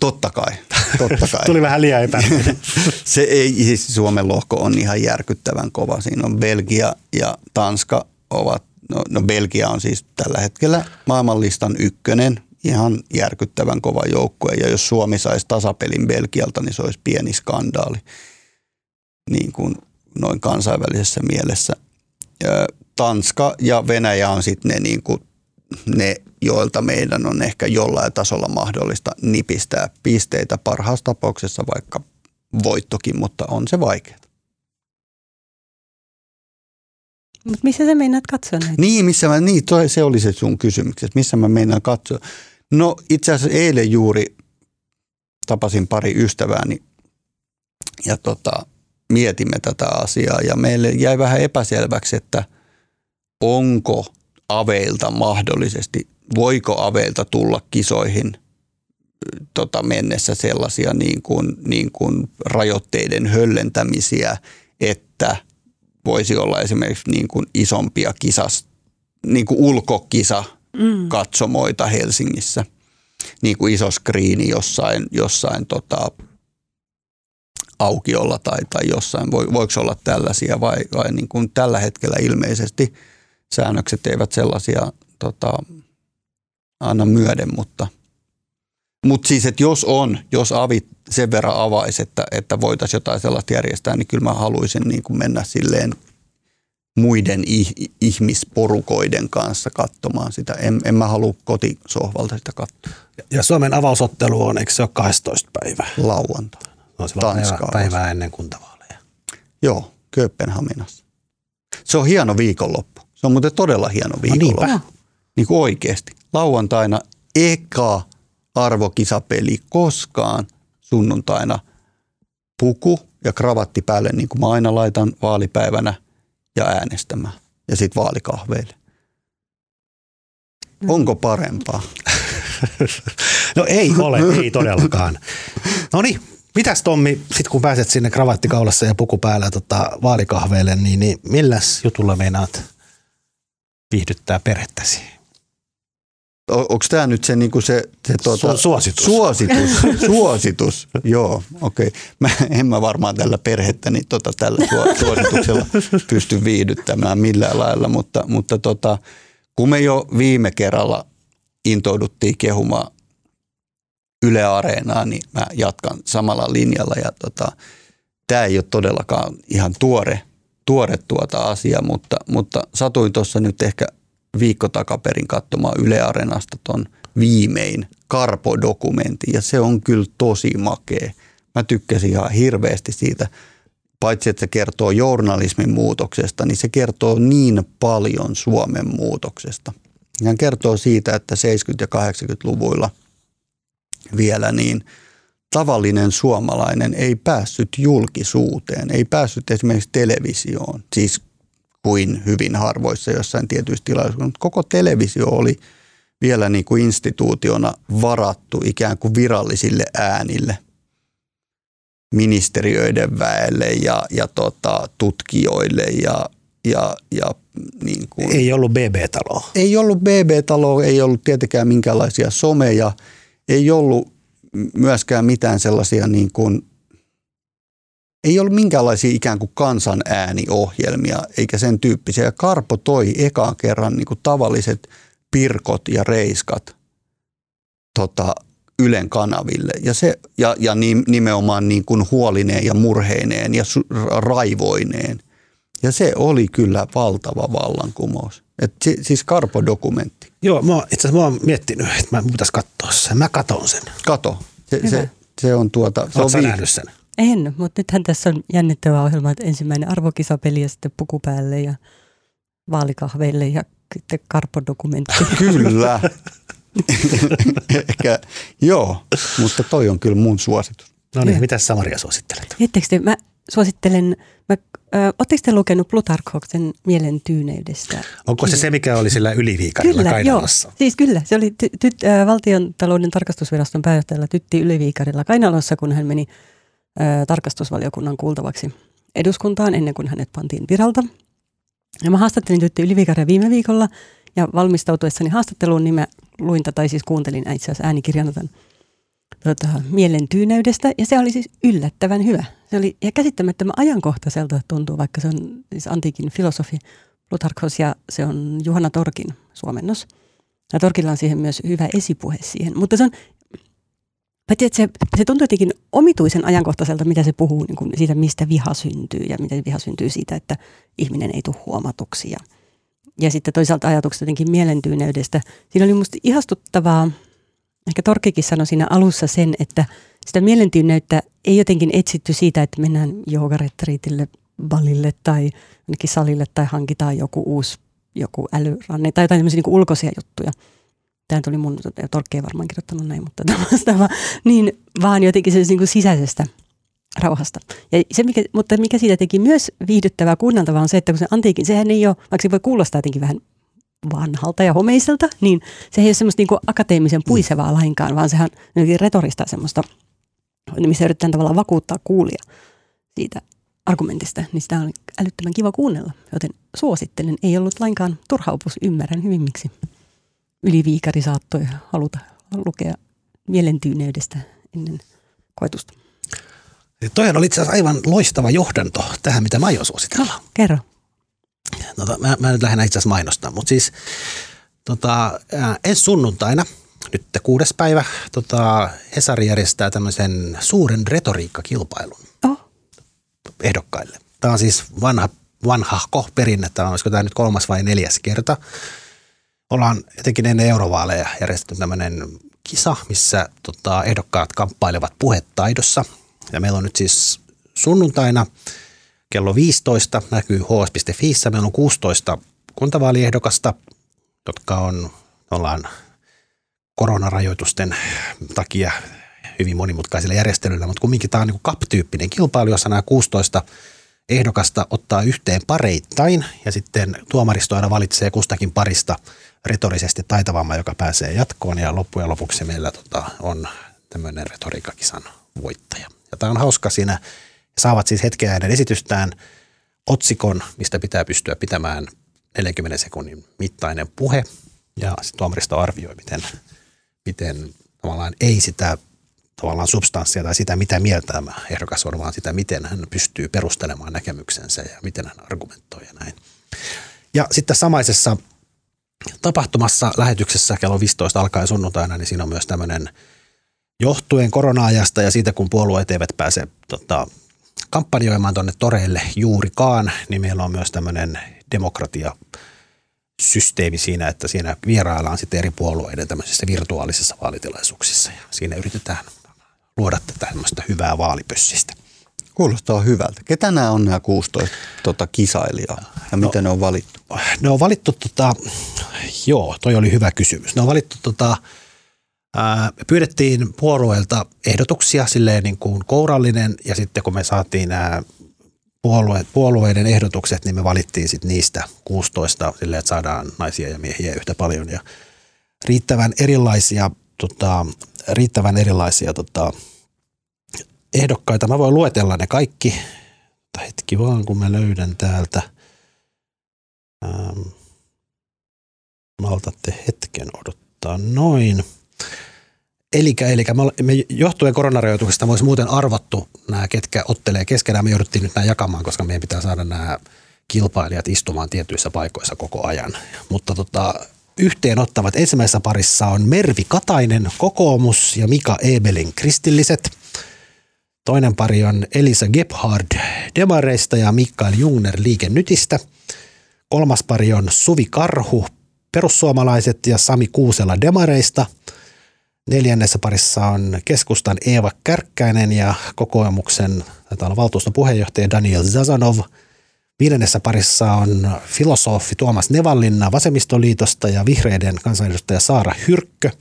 Totta kai. Totta kai. Tuli vähän liian epä. Se ei, siis Suomen lohko on ihan järkyttävän kova. Siinä on Belgia ja Tanska ovat No, no Belgia on siis tällä hetkellä maailmanlistan ykkönen, ihan järkyttävän kova joukkue. Ja jos Suomi saisi tasapelin Belgialta, niin se olisi pieni skandaali niin kuin noin kansainvälisessä mielessä. Tanska ja Venäjä on sitten ne, niin kuin, ne, joilta meidän on ehkä jollain tasolla mahdollista nipistää pisteitä parhaassa tapauksessa vaikka voittokin, mutta on se vaikeaa. Mutta missä sä meinaat katsoa näitä? Niin, missä mä, niin toi, se oli se sun kysymys, että missä mä meinaan katsoa. No itse asiassa eilen juuri tapasin pari ystävääni ja tota, mietimme tätä asiaa ja meille jäi vähän epäselväksi, että onko aveilta mahdollisesti, voiko aveilta tulla kisoihin tota, mennessä sellaisia niin kuin, niin kuin rajoitteiden höllentämisiä, että – voisi olla esimerkiksi niin kuin isompia kisas, niin kuin ulkokisa mm. katsomoita Helsingissä. Niin kuin iso skriini jossain, jossain tota, aukiolla tai, tai jossain. Voiko olla tällaisia vai, vai niin kuin tällä hetkellä ilmeisesti säännökset eivät sellaisia tota, anna myöden, mutta – mutta siis, että jos on, jos avit sen verran avaisi, että, että voitaisiin jotain sellaista järjestää, niin kyllä mä haluaisin niin kuin mennä silleen muiden ihmisporukoiden kanssa katsomaan sitä. En, en mä halua kotisohvalta sitä katsoa. Ja Suomen avausottelu on, eikö se ole 12 päivä? Lauantai. No se päivä, päivää ennen kuntavaaleja. Joo, Kööpenhaminassa. Se on hieno viikonloppu. Se on muuten todella hieno no viikonloppu. No niin kuin oikeasti. Lauantaina eka arvokisapeli koskaan sunnuntaina puku ja kravatti päälle, niin kuin mä aina laitan vaalipäivänä ja äänestämään ja sitten vaalikahveille. Onko parempaa? no ei ole, ei todellakaan. No niin, mitäs Tommi, sit kun pääset sinne kravattikaulassa ja puku päällä tota, vaalikahveille, niin, niin milläs jutulla meinaat viihdyttää perhettäsi? Onko tämä nyt se, niinku se, se tuota, suositus. Suositus, suositus. joo, okei. Okay. Mä, en mä varmaan tällä perhettäni tota, tällä suosituksella pysty viihdyttämään millään lailla, mutta, mutta tota, kun me jo viime kerralla intouduttiin kehumaan Yle Areenaa, niin mä jatkan samalla linjalla. Ja tota, tämä ei ole todellakaan ihan tuore, tuore tuota asia, mutta, mutta satuin tuossa nyt ehkä viikko takaperin katsomaan Yle Areenasta ton viimein Karpo-dokumentin ja se on kyllä tosi makea. Mä tykkäsin ihan hirveästi siitä, paitsi että se kertoo journalismin muutoksesta, niin se kertoo niin paljon Suomen muutoksesta. Hän kertoo siitä, että 70- ja 80-luvuilla vielä niin tavallinen suomalainen ei päässyt julkisuuteen, ei päässyt esimerkiksi televisioon, siis kuin hyvin harvoissa jossain tietyissä tilaisuuksissa, mutta koko televisio oli vielä niin kuin instituutiona varattu ikään kuin virallisille äänille, ministeriöiden väelle ja, ja tota, tutkijoille ja, ja, ja niin kuin, Ei ollut BB-taloa. Ei ollut BB-taloa, ei ollut tietenkään minkäänlaisia someja, ei ollut myöskään mitään sellaisia niin kuin, ei ollut minkäänlaisia ikään kuin kansanääniohjelmia eikä sen tyyppisiä. Karpo toi ekaan kerran niin kuin tavalliset pirkot ja reiskat tota, Ylen kanaville. Ja, se, ja, ja nimenomaan niin kuin huolineen ja murheineen ja raivoineen – ja se oli kyllä valtava vallankumous. Et siis Karpo-dokumentti. Joo, mä itse asiassa mä oon miettinyt, että mä pitäisi katsoa sen. Mä katon sen. Kato. Se, se, se on tuota... Se on nähnyt sen? En, mutta nythän tässä on jännittävä ohjelma, että ensimmäinen arvokisapeli ja sitten puku päälle ja vaalikahveille ja sitten Karpo-dokumentti. Kyllä. Ehkä, joo, mutta toi on kyllä mun suositus. No niin, mitä Samaria suosittelet? Tiedättekö te, mä suosittelen, mä, Oletteko te lukenut Plutarkhoksen mielen tyyneydestä? Onko se se, mikä oli sillä yliviikarilla kyllä, Kainalossa? Joo. Siis kyllä, se oli ty, ty, äh, valtion talouden tarkastusviraston pääjohtajalla Tytti Yliviikarilla Kainalossa, kun hän meni tarkastusvaliokunnan kuultavaksi eduskuntaan ennen kuin hänet pantiin viralta. Ja mä haastattelin Tytti Yliviikaria viime viikolla ja valmistautuessani haastatteluun, niin mä luin tai siis kuuntelin itse asiassa äänikirjana tämän tota, mielen tyyneydestä, ja se oli siis yllättävän hyvä. Se oli ja käsittämättömän ajankohtaiselta tuntuu, vaikka se on siis antiikin filosofi Plutarkos, ja se on Juhana Torkin suomennos. Ja Torkilla on siihen myös hyvä esipuhe siihen, mutta se on Paitsi, että se, se tuntuu jotenkin omituisen ajankohtaiselta, mitä se puhuu niin kuin siitä, mistä viha syntyy ja miten viha syntyy siitä, että ihminen ei tule huomatuksi. Ja, ja sitten toisaalta ajatukset jotenkin mielentyyneydestä. Siinä oli musta ihastuttavaa, ehkä Torkkikin sanoi siinä alussa sen, että sitä mielentyyneyttä ei jotenkin etsitty siitä, että mennään joogarettriitille, balille tai ainakin salille tai hankitaan joku uusi joku älyranne tai jotain niin ulkoisia juttuja. Tämä tuli mun, Torkki ei varmaan kirjoittanut näin, mutta tämä niin vaan jotenkin se niin kuin sisäisestä rauhasta. Ja se, mikä, mutta mikä siitä teki myös viihdyttävää kuunneltavaa on se, että kun se antiikin, sehän ei ole, vaikka se voi kuulostaa jotenkin vähän vanhalta ja homeiselta, niin se ei ole semmoista niin kuin akateemisen puisevaa lainkaan, vaan sehän on retorista semmoista, missä yritetään tavallaan vakuuttaa kuulia siitä argumentista, niin sitä on älyttömän kiva kuunnella. Joten suosittelen, ei ollut lainkaan turhaupus, ymmärrän hyvin miksi yliviikari saattoi haluta lukea mielentyyneydestä ennen koetusta. Toihan oli itse asiassa aivan loistava johdanto tähän, mitä mä aion suositella. No, kerro. Tota, mä, mä nyt lähden itse asiassa mainostaa, mutta siis tota, ensi sunnuntaina, nyt kuudes päivä, tota, Hesari järjestää tämmöisen suuren retoriikkakilpailun oh. ehdokkaille. Tämä on siis vanha, vanhahko perinne, tämä on, olisiko tämä nyt kolmas vai neljäs kerta. Ollaan jotenkin ennen eurovaaleja järjestetty tämmöinen kisa, missä tota, ehdokkaat kamppailevat puhetaidossa. Ja meillä on nyt siis sunnuntaina – kello 15 näkyy hs.fi. Meillä on 16 kuntavaaliehdokasta, jotka on, ollaan koronarajoitusten takia hyvin monimutkaisilla järjestelyillä, mutta kumminkin tämä on niin CAP-tyyppinen kilpailu, jossa nämä 16 ehdokasta ottaa yhteen pareittain ja sitten tuomaristo aina valitsee kustakin parista retorisesti taitavamman, joka pääsee jatkoon ja loppujen lopuksi meillä tota, on tämmöinen retoriikkakisan voittaja. Ja tämä on hauska siinä saavat siis hetken ennen esitystään otsikon, mistä pitää pystyä pitämään 40 sekunnin mittainen puhe ja sitten tuomaristo arvioi, miten, miten tavallaan ei sitä tavallaan substanssia tai sitä, mitä mieltä tämä ehdokas on, vaan sitä, miten hän pystyy perustelemaan näkemyksensä ja miten hän argumentoi ja näin. Ja sitten samaisessa tapahtumassa lähetyksessä kello 15 alkaen sunnuntaina, niin siinä on myös tämmöinen johtuen korona-ajasta ja siitä, kun puolueet eivät pääse tota, kampanjoimaan tuonne toreille juurikaan, niin meillä on myös tämmöinen demokratia systeemi siinä, että siinä vieraillaan sitten eri puolueiden tämmöisissä virtuaalisissa vaalitilaisuuksissa ja siinä yritetään luoda tätä tämmöistä hyvää vaalipössistä. Kuulostaa hyvältä. Ketä nämä on nämä 16 tota, kisailijaa ja no, miten ne on valittu? Ne on valittu, tota, joo, toi oli hyvä kysymys. Ne on valittu, tota, ää, pyydettiin puolueelta ehdotuksia silleen niin kuin kourallinen ja sitten kun me saatiin nämä puolueet, puolueiden ehdotukset, niin me valittiin sitten niistä 16 silleen, että saadaan naisia ja miehiä yhtä paljon ja riittävän erilaisia, tota, riittävän erilaisia tota, ehdokkaita. Mä voin luetella ne kaikki. Hetki vaan, kun mä löydän täältä. Ähm, maltatte hetken odottaa noin. Eli, eli me, me johtuen koronarajoituksista olisi muuten arvottu nämä, ketkä ottelee keskenään. Me jouduttiin nyt nämä jakamaan, koska meidän pitää saada nämä kilpailijat istumaan tietyissä paikoissa koko ajan. Mutta tota, yhteen ottavat ensimmäisessä parissa on Mervi Katainen, kokoomus ja Mika Ebelin kristilliset – Toinen pari on Elisa Gebhard Demareista ja Mikael Jungner Liikennytistä. Kolmas pari on Suvi Karhu Perussuomalaiset ja Sami Kuusela Demareista. Neljännessä parissa on keskustan Eeva Kärkkäinen ja kokoomuksen valtuuston puheenjohtaja Daniel Zazanov. Viidennessä parissa on filosofi Tuomas Nevallinna Vasemmistoliitosta ja vihreiden kansanedustaja Saara Hyrkkö –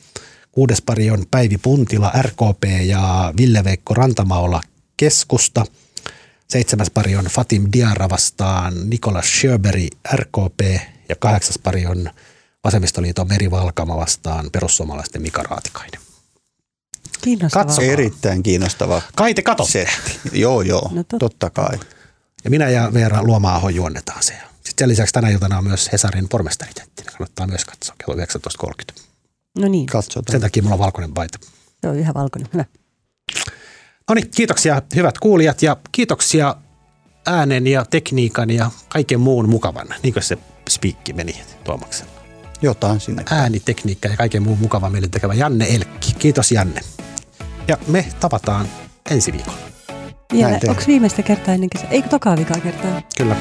Kuudes pari on Päivi Puntila RKP ja Ville-Veikko Rantamaula keskusta. Seitsemäs pari on Fatim Diarra vastaan Nikolas Sjöberg RKP ja kahdeksas pari on Vasemmistoliiton Meri Valkama vastaan perussuomalaisten Mika Raatikainen. Kiinnostavaa. Katso. Erittäin kiinnostava. Kai te katsotte. Setti. Joo, joo, no totta. totta kai. Ja minä ja Veera Luomaaho juonnetaan se. Sitten sen lisäksi tänä iltana on myös Hesarin pormestaritetti. Kannattaa myös katsoa kello 19.30. No niin. Katsotaan. Sen takia mulla on valkoinen paita. Se on ihan valkoinen, hyvä. No niin, kiitoksia hyvät kuulijat ja kiitoksia äänen ja tekniikan ja kaiken muun mukavan. Niin kuin se spiikki meni Tuomaksella. Jotain sinne. Ääni, tekniikka ja kaiken muun mukavan meille tekevä Janne Elkki. Kiitos Janne. Ja me tavataan ensi viikolla. Vielä, onko viimeistä kertaa ennen kesää? Eikö tokaa vikaa kertaa? Kyllä.